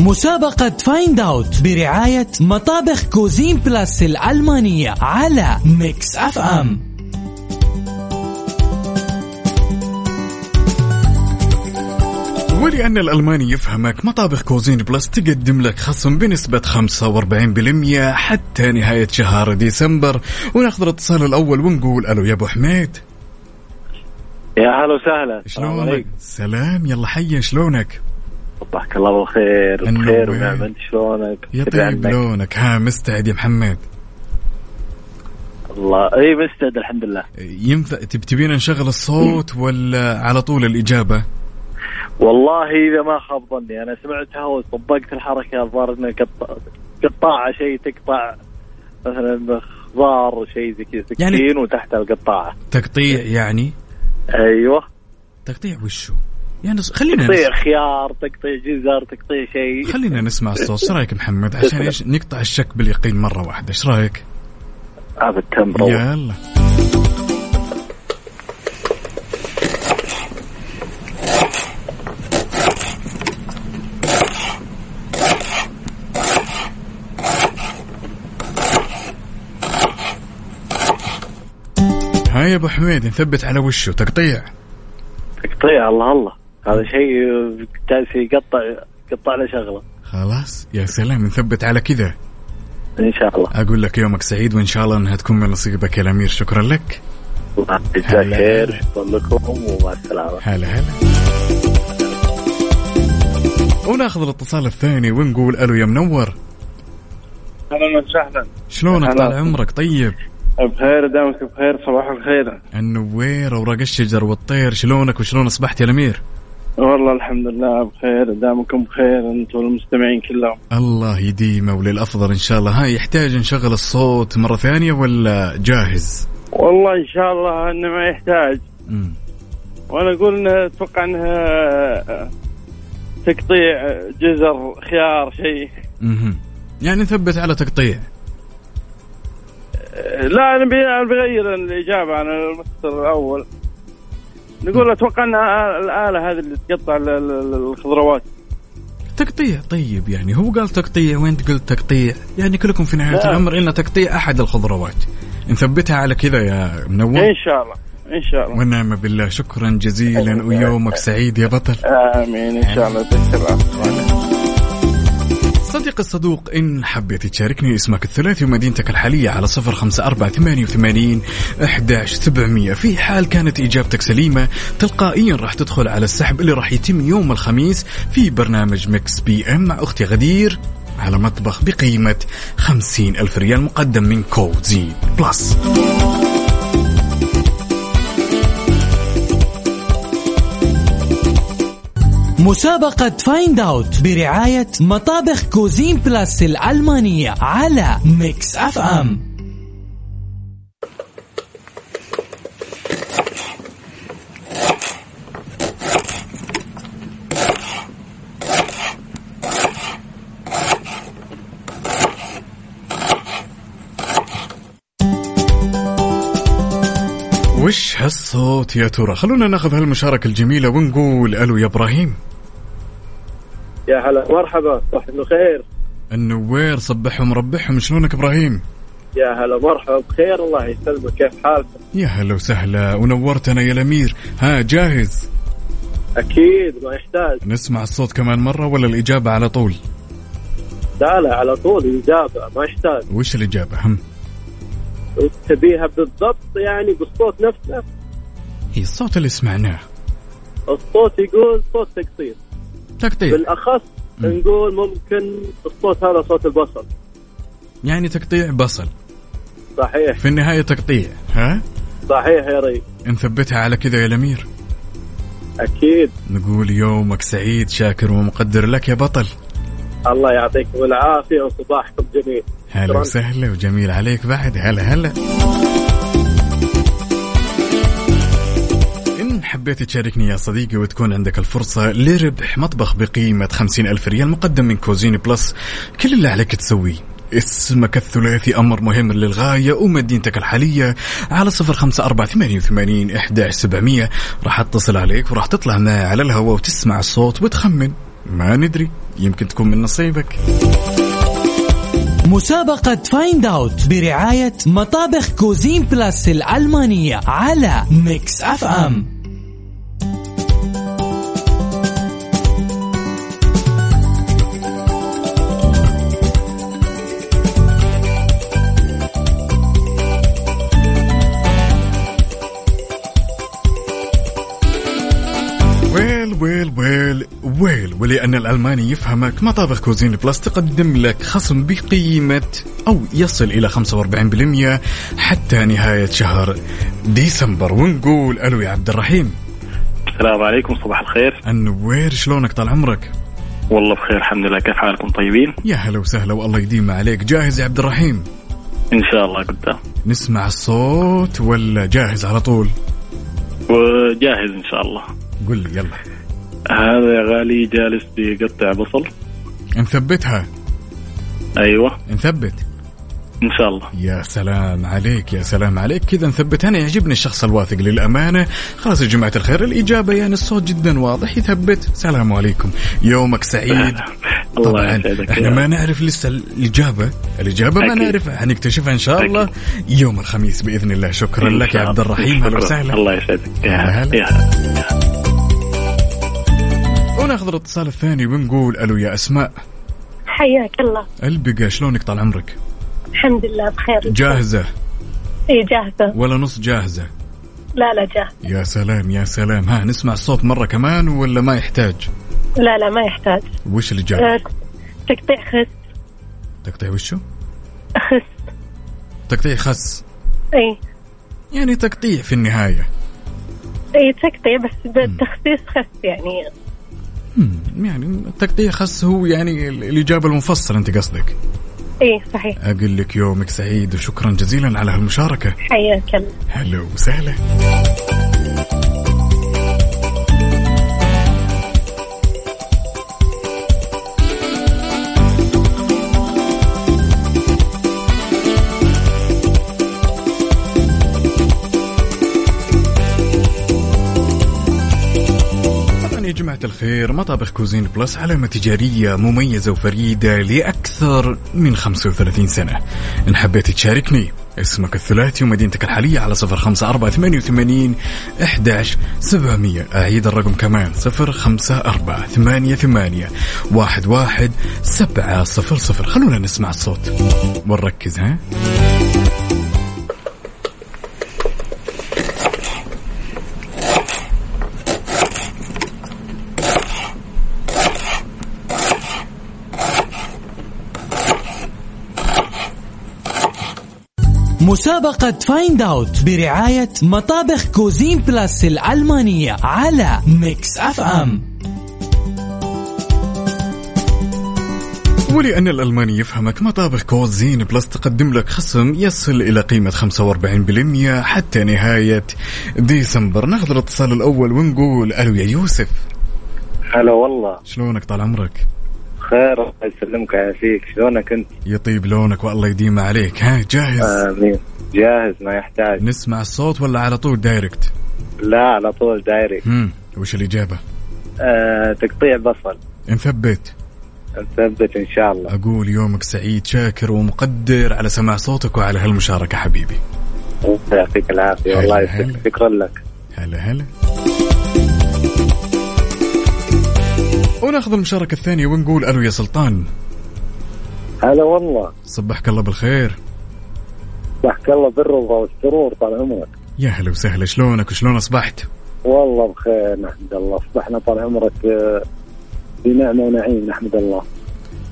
مسابقة Find Out برعاية مطابخ Cuisine Plus الألمانية على Mix FM ولأن الألماني يفهمك مطابخ Cuisine Plus تقدم لك خصم بنسبة 45% حتى نهاية شهر ديسمبر. وناخذ الاتصال الأول ونقول ألو يا أبو حميد. يا هلا وسهلا. شلونك؟ سلام يلا حيا شلونك؟ صباحك الله بالخير. بخير ونعم أنت شلونك؟ طيب عندك؟ لونك ها مستعد يا محمد الله إي مستعد الحمد لله ينفع تب- تبينا نشغل الصوت ولا على طول الإجابة؟ والله إذا ما خاب ظني أنا سمعتها وطبقت الحركة الظاهر انها قط- قطاعه شيء تقطع مثلا خضار شيء زي كذا يعني- سكين وتحت القطاعه تقطيع يعني أيوه تقطيع وشو؟ يعني خلينا تقطيع. خيار تقطيع جزر تقطيع شيء. خلينا نسمع الصوت. إيش رأيك محمد؟ عشان إيش؟ نقطع الشك باليقين مرة واحدة. إيش رأيك؟ هذا التمر. يلا. هاي يا أبو حميد نثبت على وشه تقطيع. تقطيع الله الله. هذا شيء جالس يقطع يقطع له شغلة. خلاص. يا سلام. نثبت على كذا. إن شاء الله. أقول لك يومك سعيد وإن شاء الله إنها تكون من نصيبك يا الأمير. شكرا لك. الله يجزاك. خير. شكرا لكم ومع السلامة. هلا هلا. وناخذ الاتصال الثاني ونقول ألو يا منور. أهلا وسهلا. شلونك. طال عمرك. طيب. بخير دامك بخير صباح الخير. النوير أوراق الشجر والطير. شلونك وشلون أصبحت يا الأمير؟ والله الحمد لله بخير دامكم بخير أنتم والمستمعين كلهم. الله يديمه وللافضل إن شاء الله. هاي يحتاج نشغل الصوت مرة ثانية ولا جاهز؟ والله إن شاء الله إنه ما يحتاج. مم. وأنا أقول إنه أتوقع انها تقطيع جزر خيار شيء. مهم. يعني نثبت على تقطيع. لا أنا بغير الإجابة عن المستر الأول. نقول أتوقع أن الآلة هذه اللي تقطع ال- ال- الخضروات. تقطيع طيب يعني هو قال تقطيع وانت قلت تقطيع؟ يعني كلكم في نهاية لا. الأمر ان تقطيع أحد الخضروات. نثبتها على كذا يا منور. إن شاء الله إن شاء الله. ونعم بالله شكرا جزيلا ويومك سعيد يا بطل. آمين إن شاء الله. يعطيك صديقي الصدوق إن حبيت تشاركني اسمك الثلاثي ومدينتك الحالية على صفر خمسة أربعة ثمانية وثمانين أحداش سبعمية. في حال كانت إجابتك سليمة تلقائيا راح تدخل على السحب اللي راح يتم يوم الخميس في برنامج Mix PM مع أختي غدير على مطبخ بقيمة خمسين ألف ريال مقدم من Cuisine Plus. مسابقة Find Out برعاية مطابخ Cuisine Plus الألمانية على Mix FM وش هالصوت يا ترى؟ خلونا ناخذ هالمشاركة الجميلة ونقول ألو يا إبراهيم. يا هلا مرحبا صباح الخير. النوير صبحهم ربحهم. شلونك إبراهيم؟ يا هلا مرحبا بخير الله يسلمك. كيف حالك؟ يا هلا وسهلا. ونورتنا يا الأمير. ها جاهز؟ أكيد ما يحتاج. نسمع الصوت كمان مرة ولا الإجابة على طول؟ لا لا على طول اجابه ما يحتاج. وش الإجابة؟ هم. تبيها بالضبط يعني بالصوت نفسه؟ هي الصوت اللي سمعناه. الصوت يقول صوت تقطيع تقطيع بالأخص نقول ممكن الصوت هذا صوت البصل. يعني تقطيع بصل. صحيح. في النهاية تقطيع ها؟ صحيح يا ري نثبتها على كذا يا الأمير. أكيد. نقول يومك سعيد شاكر ومقدر لك يا بطل. الله يعطيكم العافية وصباحكم جميل. هلا. وسهلا وجميل عليك بعد. هلا هلا. حبيت تشاركني يا صديقي وتكون عندك الفرصة لربح مطبخ بقيمة خمسين ألف ريال مقدم من Cuisine Plus. كل اللي عليك تسويه. اسمك الثلاثي أمر مهم للغاية ومدينتك الحالية. على صفر خمسة أربعة ثمانية وثمانين إحداش سبعمية. راح أتصل عليك وراح تطلع معي على الهواء وتسمع الصوت وتخمن. ما ندري يمكن تكون من نصيبك. مسابقة Find Out برعاية مطابخ Cuisine Plus الألمانية على Mix FM Well well well well ولأن الألماني يفهمك مطابخ Cuisine Plus تقدم لك خصم بقيمة أو يصل إلى 45% حتى نهاية شهر ديسمبر. ونقول ألو يا عبد الرحيم. السلام عليكم صباح الخير. النوير شلونك طال عمرك؟ والله بخير الحمد لله. كيف حالكم؟ طيبين؟ يا هلا وسهلا والله يديم عليك. جاهز يا عبد الرحيم؟ إن شاء الله قدام. نسمع الصوت ولا جاهز على طول؟ وجاهز إن شاء الله. قل لي يلا. هذا يا غالي جالس بيقطع بصل. نثبتها. أيوه. نثبت. إن شاء الله. يا سلام عليك يا سلام عليك. كذا نثبت أنا يعجبني الشخص الواثق للأمانة. خلاص يا جماعة الخير الإجابة يعني الصوت جدا واضح يثبت. سلام عليكم. يومك سعيد. طبعا إحنا ما نعرف لسه الإجابة. الإجابة ما. نعرفها. حنكتشفها إن شاء الله. يوم الخميس بإذن الله. شكرا لك يا عبد. الرحيم. شكراً. وسهلا. الله يسعدك. يا هلا. وناخذ الاتصال الثاني ونقول ألو يا أسماء. حياك الله. البقى شلونك طال عمرك؟ الحمد لله بخير. جاهزة؟ إي جاهزة. ولا نص جاهزة؟ لا لا جاهزة. يا سلام يا سلام. ها نسمع الصوت مرة كمان ولا ما يحتاج؟ لا لا ما يحتاج. وش الإجابة آه، تقطيع خس. تقطيع وشو؟ خس. تقطيع خس. إي. يعني تقطيع في النهاية. إي تقطيع بس بالتخصيص خس يعني. يعني تقطيع خس هو يعني ال- الإجابة المفصلة أنت قصدك؟ اي صحيح. أقول لك يومك سعيد وشكرا جزيلا على هالمشاركة. حياك الله. هلا وسهلا. الخير. مطابخ Cuisine Plus علامة تجارية مميزة وفريدة لأكثر من 35 سنة. إن حبيت تشاركني اسمك الثلاثي ومدينتك الحالية على صفر خمسة أربعة ثمانية وثمانين إحداش سبعمية. أعيد الرقم كمان صفر خمسة أربعة ثمانية ثمانية واحد واحد سبعة صفر صفر. خلونا نسمع الصوت. ونركز ها؟ مسابقة Find Out برعاية مطابخ Cuisine Plus الألمانية على Mix FM ولأن الألماني يفهمك مطابخ Cuisine Plus تقدم لك خصم يصل إلى قيمة 45% حتى نهاية ديسمبر. ناخذ الاتصال الأول ونقول ألو يا يوسف. هلا والله. شلونك طال عمرك؟ خير الله يسلمك ويعافيك شلونك أنت؟ يطيب لونك والله يديم عليك. ها جاهز؟ آمين. جاهز ما يحتاج. نسمع الصوت ولا على طول direct لا على طول direct هم وش الإجابة؟ آه تقطيع بصل. نثبت. نثبت إن شاء الله. أقول يومك سعيد شاكر ومقدر على سماع صوتك وعلى هالمشاركة حبيبي. الله يعطيك العافية. والله شكرا لك. هلا هلا. وناخذ المشاركة الثانية ونقول ألو يا سلطان. هلا والله. صبحك الله بالخير. صحك الله بالرضا والسرور طال عمرك. يا هلا وسهلا شلونك؟ وشلون أصبحت؟ والله بخير نحمد الله. اصبحنا طال عمرك آه، بنعمة ونعيم نحمد الله.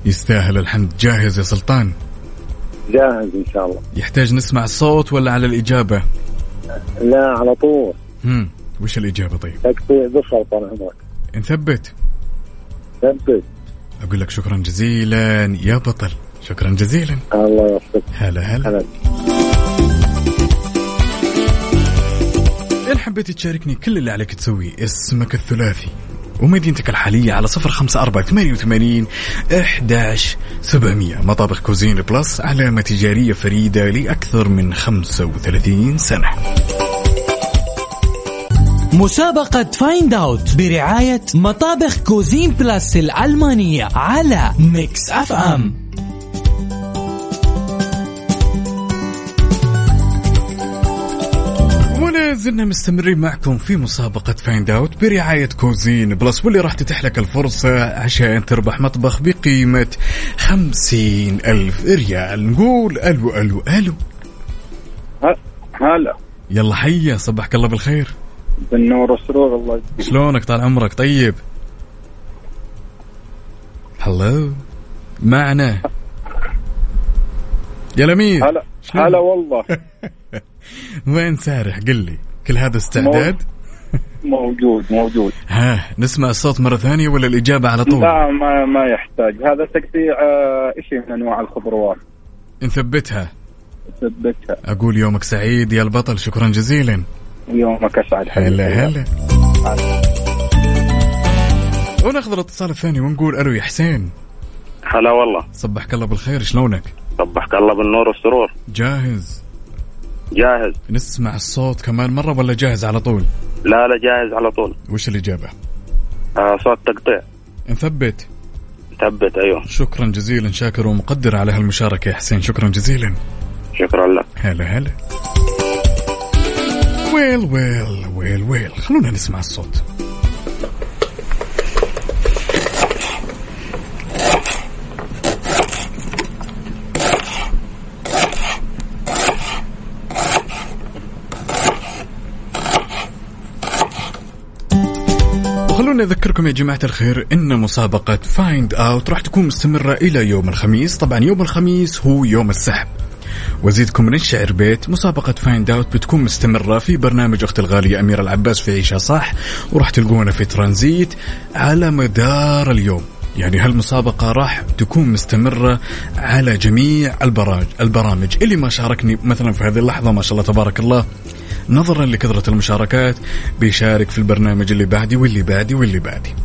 يستاهل الحمد. جاهز يا سلطان؟ جاهز إن شاء الله. يحتاج نسمع الصوت ولا على الإجابة؟ لا على طول. هم وش الإجابة طيب؟ تقطيع بصل طال عمرك. نثبت. أقول لك شكرا جزيلا يا بطل. شكرا جزيلا. الله يوفقك. هلا هلا. هلا. إن حبيت تشاركني كل اللي عليك تسويه اسمك الثلاثي. ومدينتك الحالية على صفر خمسة أربعة ثمانية وثمانين إحداش سبعمية. مطابخ Cuisine Plus علامة تجارية فريدة لأكثر من خمسة وثلاثين سنة. مسابقة Find Out برعاية مطابخ Cuisine Plus الألمانية على Mix FM ولا زلنا مستمرين معكم في مسابقة Find Out برعاية Cuisine Plus واللي راح تتيح لك الفرصة عشان تربح مطبخ بقيمة خمسين ألف ريال. نقول ألو ألو ألو. هلا. يلا حيا صبحك الله بالخير. بالنور والسرور الله. شلونك طال عمرك؟ طيب. هلو معنا. يا لمير هلا؟ هلا والله. وين سارح؟ قل لي. كل هذا استعداد؟ موجود. موجود ها نسمع الصوت مرة ثانية ولا الإجابة على طول؟ لا ما ما يحتاج. هذا تقطيع آه، شيء من أنواع الخضروات. نثبتها. ثبتها أقول يومك سعيد يا البطل شكرا جزيلا. يومك اسعد حبيبي. هلا هلا. وناخذ الاتصال الثاني ونقول ألو يا حسين. هلا والله. صبحك الله بالخير شلونك؟ صبحك الله بالنور والسرور. جاهز؟ جاهز. نسمع الصوت كمان مرة ولا جاهز على طول؟ لا لا جاهز على طول. وش الإجابة؟ آه صوت تقطيع. نثبت. ثبت أيوه. شكرا جزيلا شاكر ومقدر على هالمشاركة يا حسين شكرا جزيلا. شكرا لك. هلا هلا. ويل ويل ويل ويل. خلونا نسمع الصوت. وخلونا أذكركم يا جماعة الخير إن مسابقة Find Out راح تكون مستمرة إلى يوم الخميس. طبعا يوم الخميس هو يوم السحب. وزيدكم من الشعر بيت مسابقة Find Out بتكون مستمرة في برنامج أخت الغالية أميرة العباس في عيشها صح وراح تلقونا في ترانزيت على مدار اليوم. يعني هالمسابقة راح تكون مستمرة على جميع البراج البرامج. اللي ما شاركني مثلا في هذه اللحظة ما شاء الله تبارك الله نظرا لكثرة المشاركات بيشارك في البرنامج اللي بعدي واللي بعدي واللي بعدي.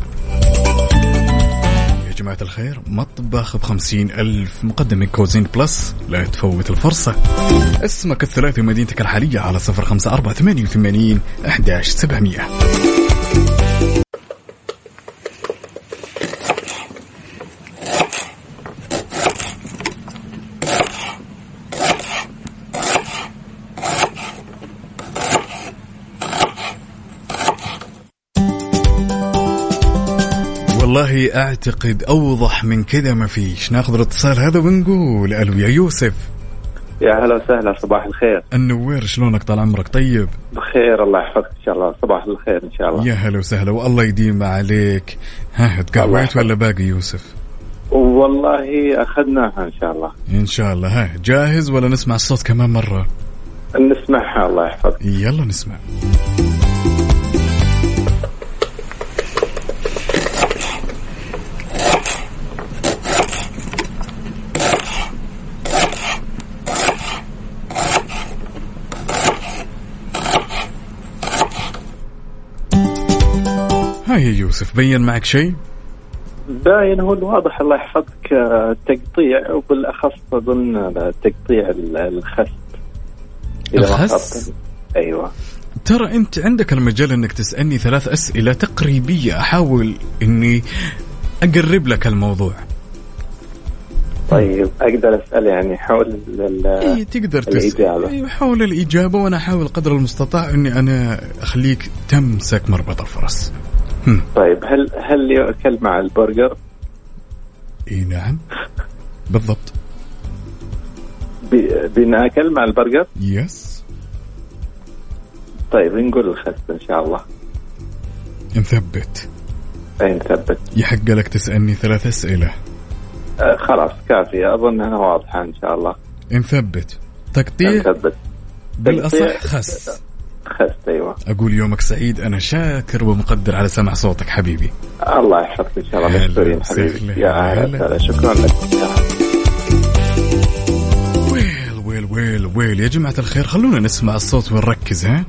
جماعة الخير مطبخ بخمسين ألف مقدم من Cuisine Plus لا تفوت الفرصة. اسمك الثلاثي ومدينتك الحالية على صفر خمسة أربعة ثمانية وثمانين أحداش سبعمية. والله أعتقد أوضح من كذا ما فيش. ناخذ الاتصال هذا ونقول ألو يا يوسف. يا هلا وسهلا صباح الخير. النوير شلونك طال عمرك؟ طيب. بخير الله يحفظك إن شاء الله. صباح الخير إن شاء الله. يا هلا وسهلا والله يديم عليك. ها تقهويت ولا باقي يوسف؟ والله أخذناها إن شاء الله. إن شاء الله. ها جاهز ولا نسمع الصوت كمان مرة؟ نسمعها الله يحفظك. يلا نسمع. ها يا يوسف؟ بين معك شيء؟ باين هو الواضح الله يحفظك آه، تقطيع وبالأخص أظن تقطيع ال- الخس. الخس؟ أيوه. ترى أنت عندك المجال إنك تسألني ثلاث أسئلة تقريبية. أحاول إني أقرب لك الموضوع. طيب أقدر أسأل يعني حول ال- اي تقدر تسأل. الإجابة. أي حول الإجابة وأنا أحاول قدر المستطاع إني أنا أخليك تمسك مربط الفرس. هم. طيب هل هل يؤكل مع البرجر؟ إي نعم. بالضبط. بناكل مع البرجر؟ yes طيب نقول الخس إن شاء الله. نثبت. إي نثبت. يحق لك تسألني ثلاث أسئلة. آه خلاص كافية. أظن أنها واضحة إن شاء الله. نثبت. تقطيع؟ نثبت. بالأصح. خس. خس أيوة. أقول يومك سعيد أنا شاكر ومقدر على سمع صوتك حبيبي. الله يحفظك إن شاء الله. حبيبي. يا هلا. شكرا لك. ويل ويل ويل ويل. يا جماعة الخير خلونا نسمع الصوت ونركز ها؟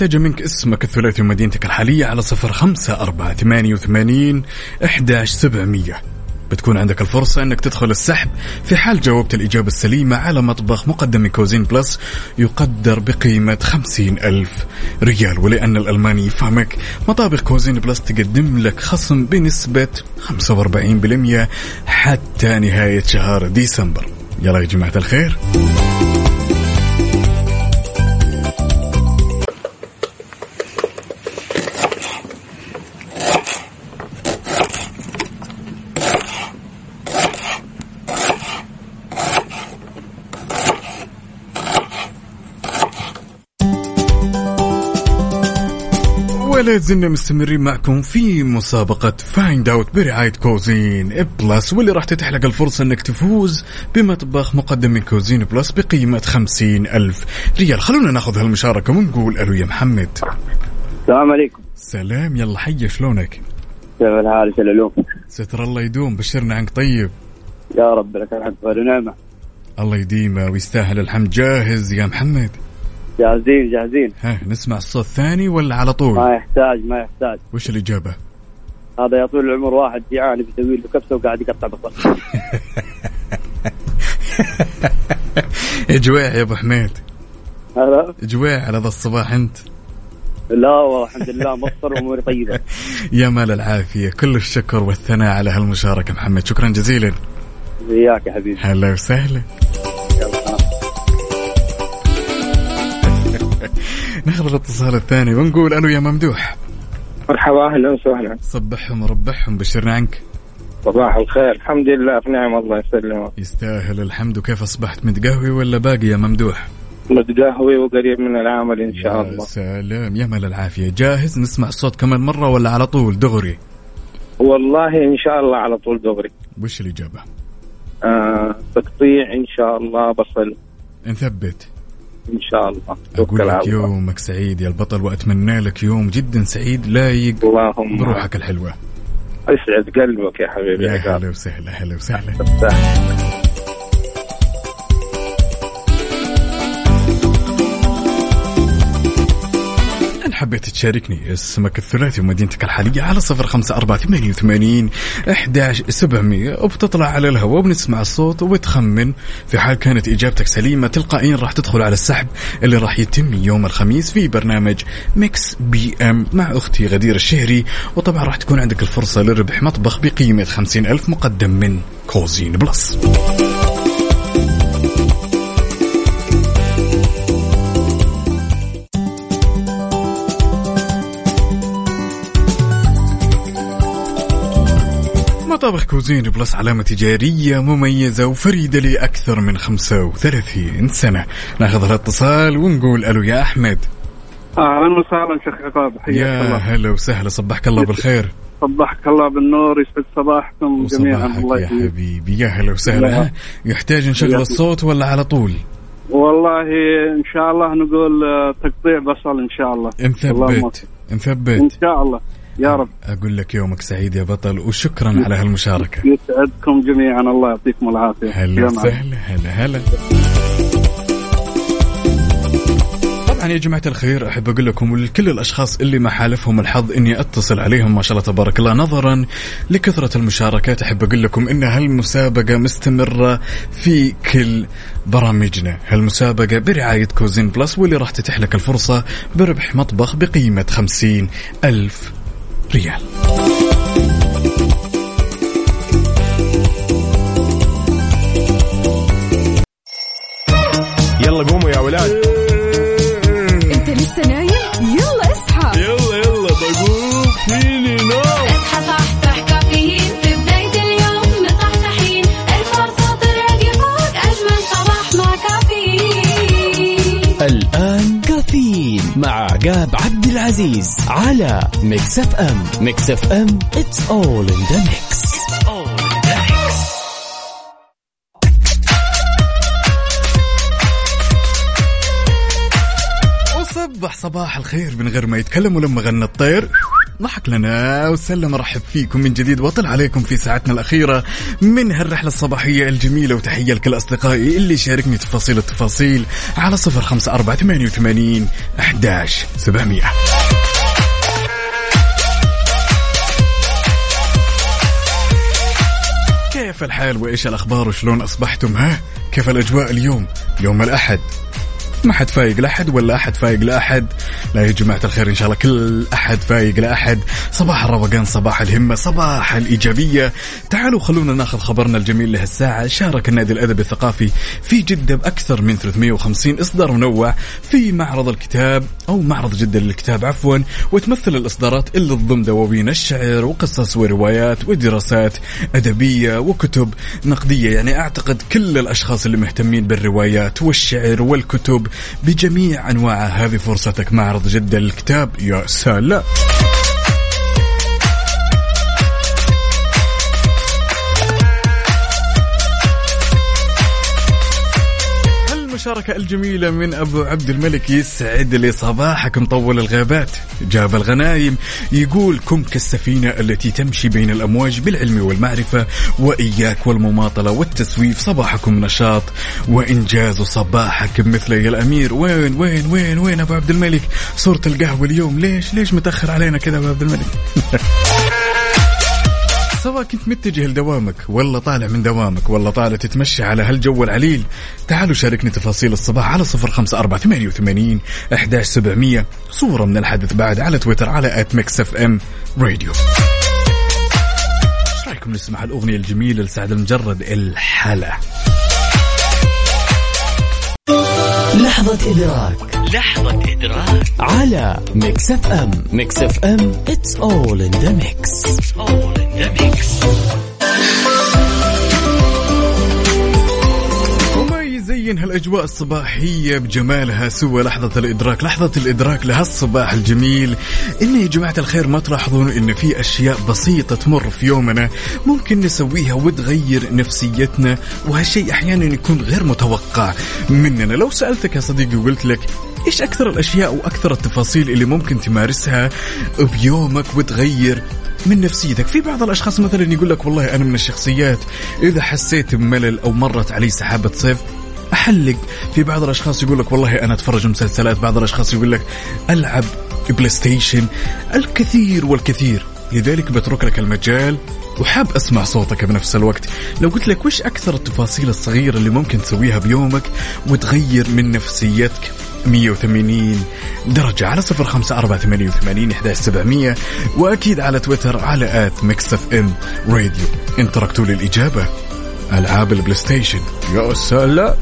أحتاجه منك اسمك الثلاثي ومدينتك الحالية على صفر خمسة أربعة ثمانية وثمانين إحداش سبعمية. بتكون عندك الفرصة أنك تدخل السحب في حال جاوبت الإجابة السليمة على مطبخ مقدم Cuisine Plus يقدر بقيمة خمسين ألف ريال. ولأن الألماني يفهمك مطابخ Cuisine Plus تقدم لك خصم بنسبة 45% حتى نهاية شهر ديسمبر. يلا يا جماعة الخير. ولا زلنا مستمرين معكم في مسابقة Find Out برعاية Cuisine Plus واللي راح تتيح لك الفرصة إنك تفوز بمطبخ مقدم من Cuisine Plus بقيمة خمسين ألف ريال. خلونا ناخذ هالمشاركة ونقول ألو يا محمد. السلام عليكم. سلام يلا حي شلونك؟ كيف الحال شلالوك ستر الله يدوم بشرنا عنك طيب. يا رب لك الحمد ونعمة. الله يديمه ويستاهل الحمد. جاهز يا محمد؟ جاهزين جاهزين. ها نسمع الصوت ثاني ولا على طول؟ ما يحتاج ما يحتاج. وش الإجابة؟ هذا يا طول العمر واحد جيعان بيسوي له كبسه وقاعد يقطع بصل جويع يا أبو حميد. هذا جويع على ذا الصباح أنت؟ لا والله الحمد لله مصر واموري طيبة. يا مال العافية كل الشكر والثناء على هالمشاركة محمد. شكرا جزيلا. وياك يا حبيبي. هلا وسهلا. ناخذ الاتصال الثاني ونقول ألو يا ممدوح. مرحبا أهلا وسهلا. صبحهم وربحهم بشرنا عنك. صباح الخير. الحمد لله في نعم الله يسلمك. يستاهل الحمد. وكيف أصبحت؟ متقهوي ولا باقي يا ممدوح؟ متقهوي وقريب من العمل إن شاء يا الله. سلام. يا مال العافية. جاهز؟ نسمع الصوت كمان مرة ولا على طول؟ دغري. والله إن شاء الله على طول دغري. وش الإجابة؟ آه تقطيع إن شاء الله بصل. نثبت. إن شاء الله على لك. يومك سعيد يا البطل وأتمنى لك يوم جدا سعيد لايق اللهم بروحك الحلوة أسعد قلبك يا حبيبي يا. هلا وسهلا هلا وسهلا حبيت تشاركني اسمك الثلاثي ومدينتك الحالية على صفر خمسة أربعة ثمانية وثمانين أحداش سبعمية وبتطلع على الهواء وبنسمع الصوت وبتخمن في حال كانت إجابتك سليمة تلقائيا راح تدخل على السحب اللي راح يتم يوم الخميس في برنامج Mix PM مع أختي غدير الشهري. وطبعا راح تكون عندك الفرصة لربح مطبخ بقيمة خمسين ألف مقدم من Cuisine Plus. مطابخ Cuisine Plus علامة تجارية مميزة وفريدة لأكثر من 35 سنة. ناخذ الاتصال ونقول ألو يا أحمد. أهلا وسهلا شيخ عقاب يا هلا وسهلا صبحك الله بالخير. صبحك الله بالنور يسعد صباحكم جميعا. الله يا حبيبي يا هلا وسهلا؟ يحتاج نشغل. الصوت ولا على طول؟ والله إن شاء الله نقول آه، تقطيع بصل إن شاء الله. نثبت نثبت إن شاء الله. يا رب. أقول لك يومك سعيد يا بطل وشكرا على هالمشاركة. يسعدكم جميعا الله يعطيكم العافية. هلا. وسهلا هلا هلا. طبعا يا جماعة الخير أحب أقول لكم ولكل الأشخاص اللي ما حالفهم الحظ إني أتصل عليهم ما شاء الله تبارك الله نظرا لكثرة المشاركات. أحب أقول لكم إن هالمسابقة مستمرة في كل برامجنا. هالمسابقة برعاية Disney Plus واللي راح تتيح لك الفرصة بربح مطبخ بقيمة خمسين ألف ريال. يلا قوموا يا ولاد. انت لسه نايم؟ يلا اصحى. يلا يلا بقوم. فيني نوم. اصحى صحصح كافيين. في بداية اليوم مصحصحين الفرصة تراك فوق أجمل صباح مع كافيين. الآن كافيين مع عقاب عبد العزيز. على Mix FM Mix FM it's all in the mix. وصبح صباح الخير من غير ما يتكلم ولما غنى الطير. ضحك لنا وسلم رحب فيكم من جديد وطل عليكم في ساعتنا الأخيرة من هالرحلة الصباحية الجميلة وتحية لكل أصدقائي اللي شاركني تفاصيل التفاصيل على صفر خمسة أربعة ثمانية وثمانين أحداش سبعمية. كيف الحال وإيش الأخبار وشلون أصبحتم ها؟ كيف الأجواء اليوم؟ يوم الأحد. ما حد فايق لأحد ولا أحد فايق لأحد لا يا جماعة الخير إن شاء الله كل أحد فايق لأحد صباح الروقان صباح الهمة صباح الإيجابية. تعالوا خلونا ناخذ خبرنا الجميل لهالساعة. شارك النادي الأدبي الثقافي في جدة بأكثر من 350 إصدار منوع في معرض الكتاب أو معرض جدة للكتاب عفوا. وتمثل الإصدارات اللي تضم دواوين الشعر وقصص وروايات ودراسات أدبية وكتب نقدية. يعني أعتقد كل الأشخاص اللي مهتمين بالروايات والشعر والكتب بجميع أنواعها هذه فرصتك معرض جدة للكتاب. يا سلام. المشاركة الجميلة من أبو عبد الملك يسعد لي صباحك مطول الغابات. جاب الغنايم يقول كن كالسفينة التي تمشي بين الأمواج بالعلم والمعرفة وإياك والمماطلة والتسويف صباحكم نشاط. وإنجاز صباحك مثل يا الأمير. وين وين وين وين أبو عبد الملك؟ صورة القهوة اليوم ليش ليش متأخر علينا كذا أبو عبد الملك؟ سواء كنت متجه لدوامك ولا طالع من دوامك ولا طالع تتمشى على هالجو العليل تعالوا شاركني تفاصيل الصباح على صفر خمسة أربعة ثمانية وثمانين أحداش سبعمية. صورة من الحدث بعد على تويتر على at Mix FM Radio رأيكم نسمع الأغنية الجميلة لسعد المجرد الحلا؟ لحظة إدراك. لحظة إدراك. على Mix FM Mix FM it's all in the mix. It's all in the mix. وما يزين هالأجواء الصباحية بجمالها سوى لحظة الإدراك. لحظة الإدراك لهالصباح الجميل. إن يا جماعة الخير ما تلاحظون إن في أشياء بسيطة تمر في يومنا. ممكن نسويها وتغير نفسيتنا وهالشيء أحيانا يكون غير متوقع. مننا. لو سألتك يا صديقي وقلت لك إيش أكثر الأشياء وأكثر التفاصيل اللي ممكن تمارسها بيومك وتغير من نفسيتك؟ في بعض الأشخاص مثلا يقول لك والله أنا من الشخصيات إذا حسيت بملل أو مرت علي سحابة صيف أحلق. في بعض الأشخاص يقول لك والله أنا أتفرج مسلسلات بعض الأشخاص يقول لك ألعب PlayStation الكثير والكثير. لذلك بترك لك المجال وحاب أسمع صوتك بنفس الوقت. لو قلت لك وش أكثر التفاصيل الصغيرة اللي ممكن تسويها بيومك وتغير من نفسيتك؟ 180 درجة على صفر خمسة أربعة ثمانية وثمانين إحدى سبعمية وأكيد على تويتر على at Mix FM Radio. إن تركتوا لي الإجابة ألعاب ال PlayStation. يا سلام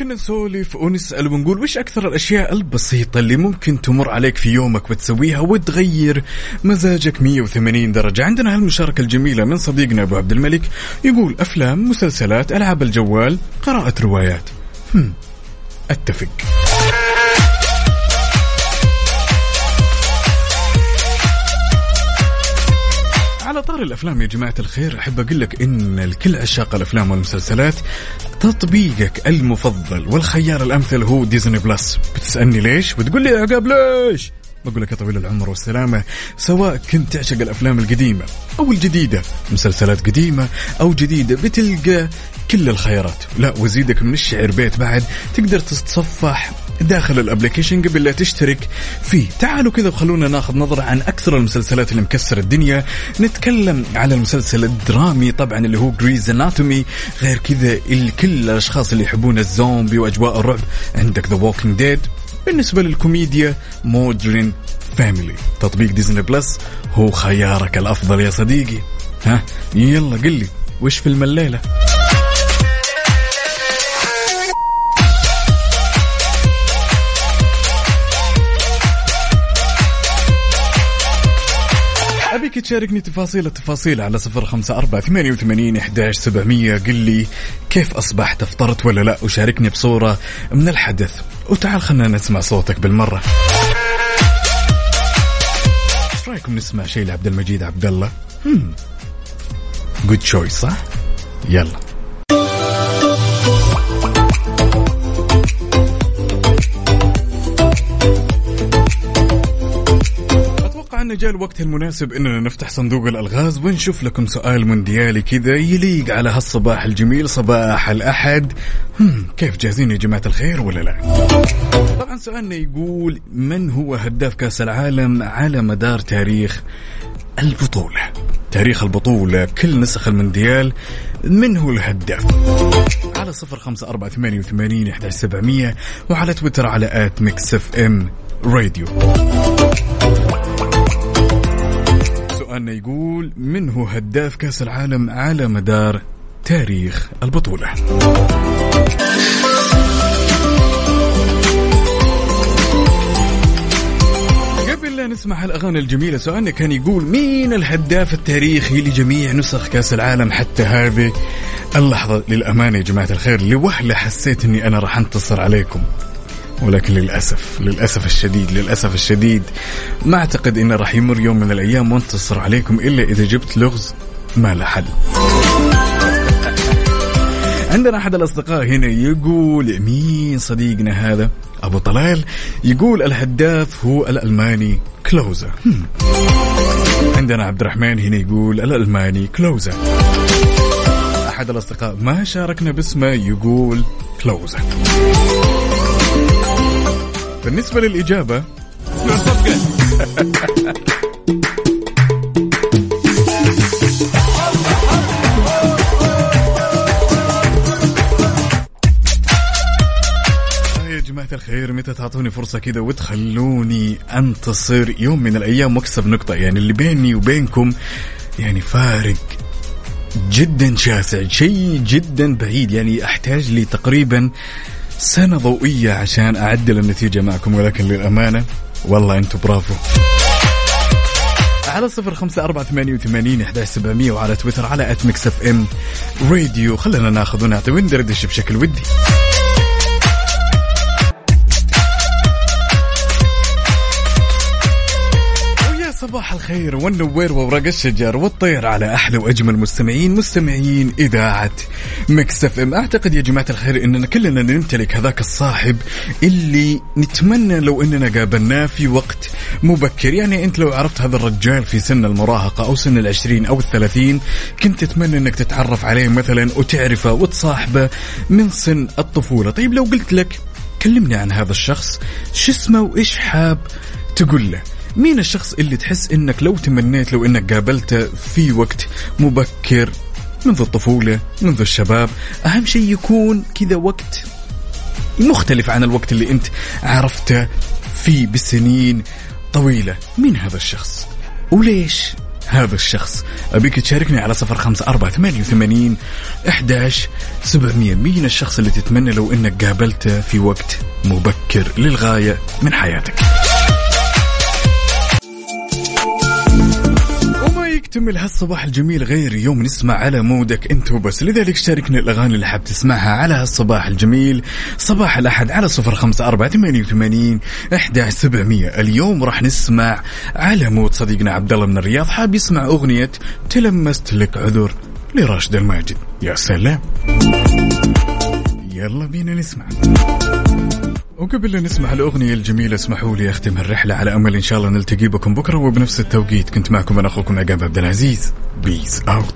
كنا نسولف ونسأل ونقول وش أكثر الأشياء البسيطة اللي ممكن تمر عليك في يومك وتسويها وتغير مزاجك 180 درجة؟ عندنا هالمشاركة الجميلة من صديقنا أبو عبد الملك يقول أفلام مسلسلات ألعاب الجوال قراءة روايات. هم أتفق. طار الأفلام يا جماعة الخير أحب أقول لك إن الكل عشاق الأفلام والمسلسلات. تطبيقك المفضل والخيار الأمثل هو ديزني بلس. بتسألني ليش؟ بتقول لي عقاب ليش؟ بقول لك يا طويل العمر والسلامة سواء كنت تعشق الأفلام القديمة أو الجديدة مسلسلات قديمة أو جديدة بتلقى كل الخيارات. لا وزيدك من الشعر بيت بعد تقدر تتصفح داخل ال application قبل لا تشترك فيه. تعالوا كذا وخلونا ناخذ نظرة عن أكثر المسلسلات اللي مكسر الدنيا. نتكلم على المسلسل الدرامي طبعا اللي هو Grey's Anatomy غير كذا لكل الأشخاص اللي يحبون الزومبي وأجواء الرعب. عندك The Walking Dead بالنسبة للكوميديا Modern Family تطبيق Disney Plus هو خيارك الأفضل يا صديقي. ها؟ يلا قل لي وش فيلم الليلة؟ أبيك تشاركني تفاصيل التفاصيل على صفر خمسة أربعة ثمانية وثمانين إحداش سبعمية قل لي كيف أصبحت أفطرت ولا لا؟ وشاركني بصورة من الحدث. وتعال خلنا نسمع صوتك بالمرة. إيش رأيكم نسمع شيء لعبد المجيد عبد الله؟ جود تشويس صح؟ يلا. انه جاء الوقت المناسب إننا نفتح صندوق الألغاز ونشوف لكم سؤال مونديالي كذا يليق على هالصباح الجميل صباح الأحد. هم كيف جاهزين يا جماعة الخير ولا لا؟ طبعا سؤالنا يقول من هو هداف كأس العالم على مدار تاريخ البطولة؟ تاريخ البطولة كل نسخ المونديال من هو الهداف؟ على صفر خمسة أربعة ثمانية وثمانين إحدى سبعمية وعلى تويتر على at Mix FM Radio. سؤالنا يقول من هو هداف كأس العالم على مدار تاريخ البطولة. قبل لا نسمع الأغاني الجميلة سؤالنا كان يقول مين الهداف التاريخي لجميع نسخ كأس العالم؟ حتى هذه اللحظة للأمانة يا جماعة الخير لوهلة حسيت أني أنا راح أنتصر عليكم. ولكن للأسف للأسف الشديد للأسف الشديد ما أعتقد أنه راح يمر يوم من الأيام وانتصر عليكم إلا إذا جبت لغز ما له حل. عندنا أحد الأصدقاء هنا يقول مين صديقنا هذا؟ أبو طلال. يقول الهداف هو الألماني كلوزا. عندنا عبد الرحمن هنا يقول الألماني كلوزا. أحد الأصدقاء ما شاركنا باسمه يقول كلوزا. بالنسبة للإجابة. يا جماعة الخير متى تعطوني فرصة كذا وتخلوني أنتصر؟ يوم من الأيام وأكسب نقطة. يعني اللي بيني وبينكم يعني فارق جدا شاسع شيء جدا بعيد. يعني أحتاج لي تقريبا سنة ضوئية عشان أعدل النتيجة معكم ولكن للأمانة والله أنتم برافو. على صفر خمسة أربعة ثمانية وثمانين إحدى سبعمية وعلى تويتر على at Mix FM راديو خلنا ناخذ ونعطي وندردش بشكل ودي. صباح الخير والنوير وورق الشجر والطير على أحلى وأجمل مستمعين مستمعين إذاعة Mix FM. أعتقد يا جماعة الخير إننا كلنا نمتلك هذاك الصاحب اللي نتمنى لو إننا قابلناه في وقت مبكر. يعني أنت لو عرفت هذا الرجال في سن المراهقة أو سن العشرين أو الثلاثين كنت تتمنى إنك تتعرف عليه مثلا وتعرفه وتصاحبه من سن الطفولة. طيب لو قلت لك كلمني عن هذا الشخص شو اسمه وإيش حاب تقول له؟ مين الشخص اللي تحس إنك لو تمنيت لو إنك قابلته في وقت مبكر منذ الطفولة منذ الشباب أهم شيء يكون كذا وقت مختلف عن الوقت اللي أنت عرفته فيه بسنين طويلة. مين هذا الشخص؟ وليش هذا الشخص؟ أبيك تشاركني على صفر خمسة أربعة ثمانية وثمانين إحداش سبعمية. مين الشخص اللي تتمنى لو أنك قابلته في وقت مبكر للغاية من حياتك؟ يكتمل هالصباح الجميل غير يوم نسمع على مودك انت وبس. لذلك شاركنا الأغاني اللي حاب تسمعها على هالصباح الجميل. صباح الأحد على صفر خمسة أربعة ثمانية وثمانين إحدى سبعمية. اليوم راح نسمع على مود صديقنا عبد الله من الرياض حاب يسمع أغنية تلمست لك عذر لراشد الماجد. يا سلام. يلا بينا نسمع. وقبل لا نسمع الأغنية الجميلة اسمحوا لي أختم الرحلة على أمل إن شاء الله نلتقي بكم بكرة وبنفس التوقيت. كنت معكم أنا أخوكم عقاب عبد العزيز. peace out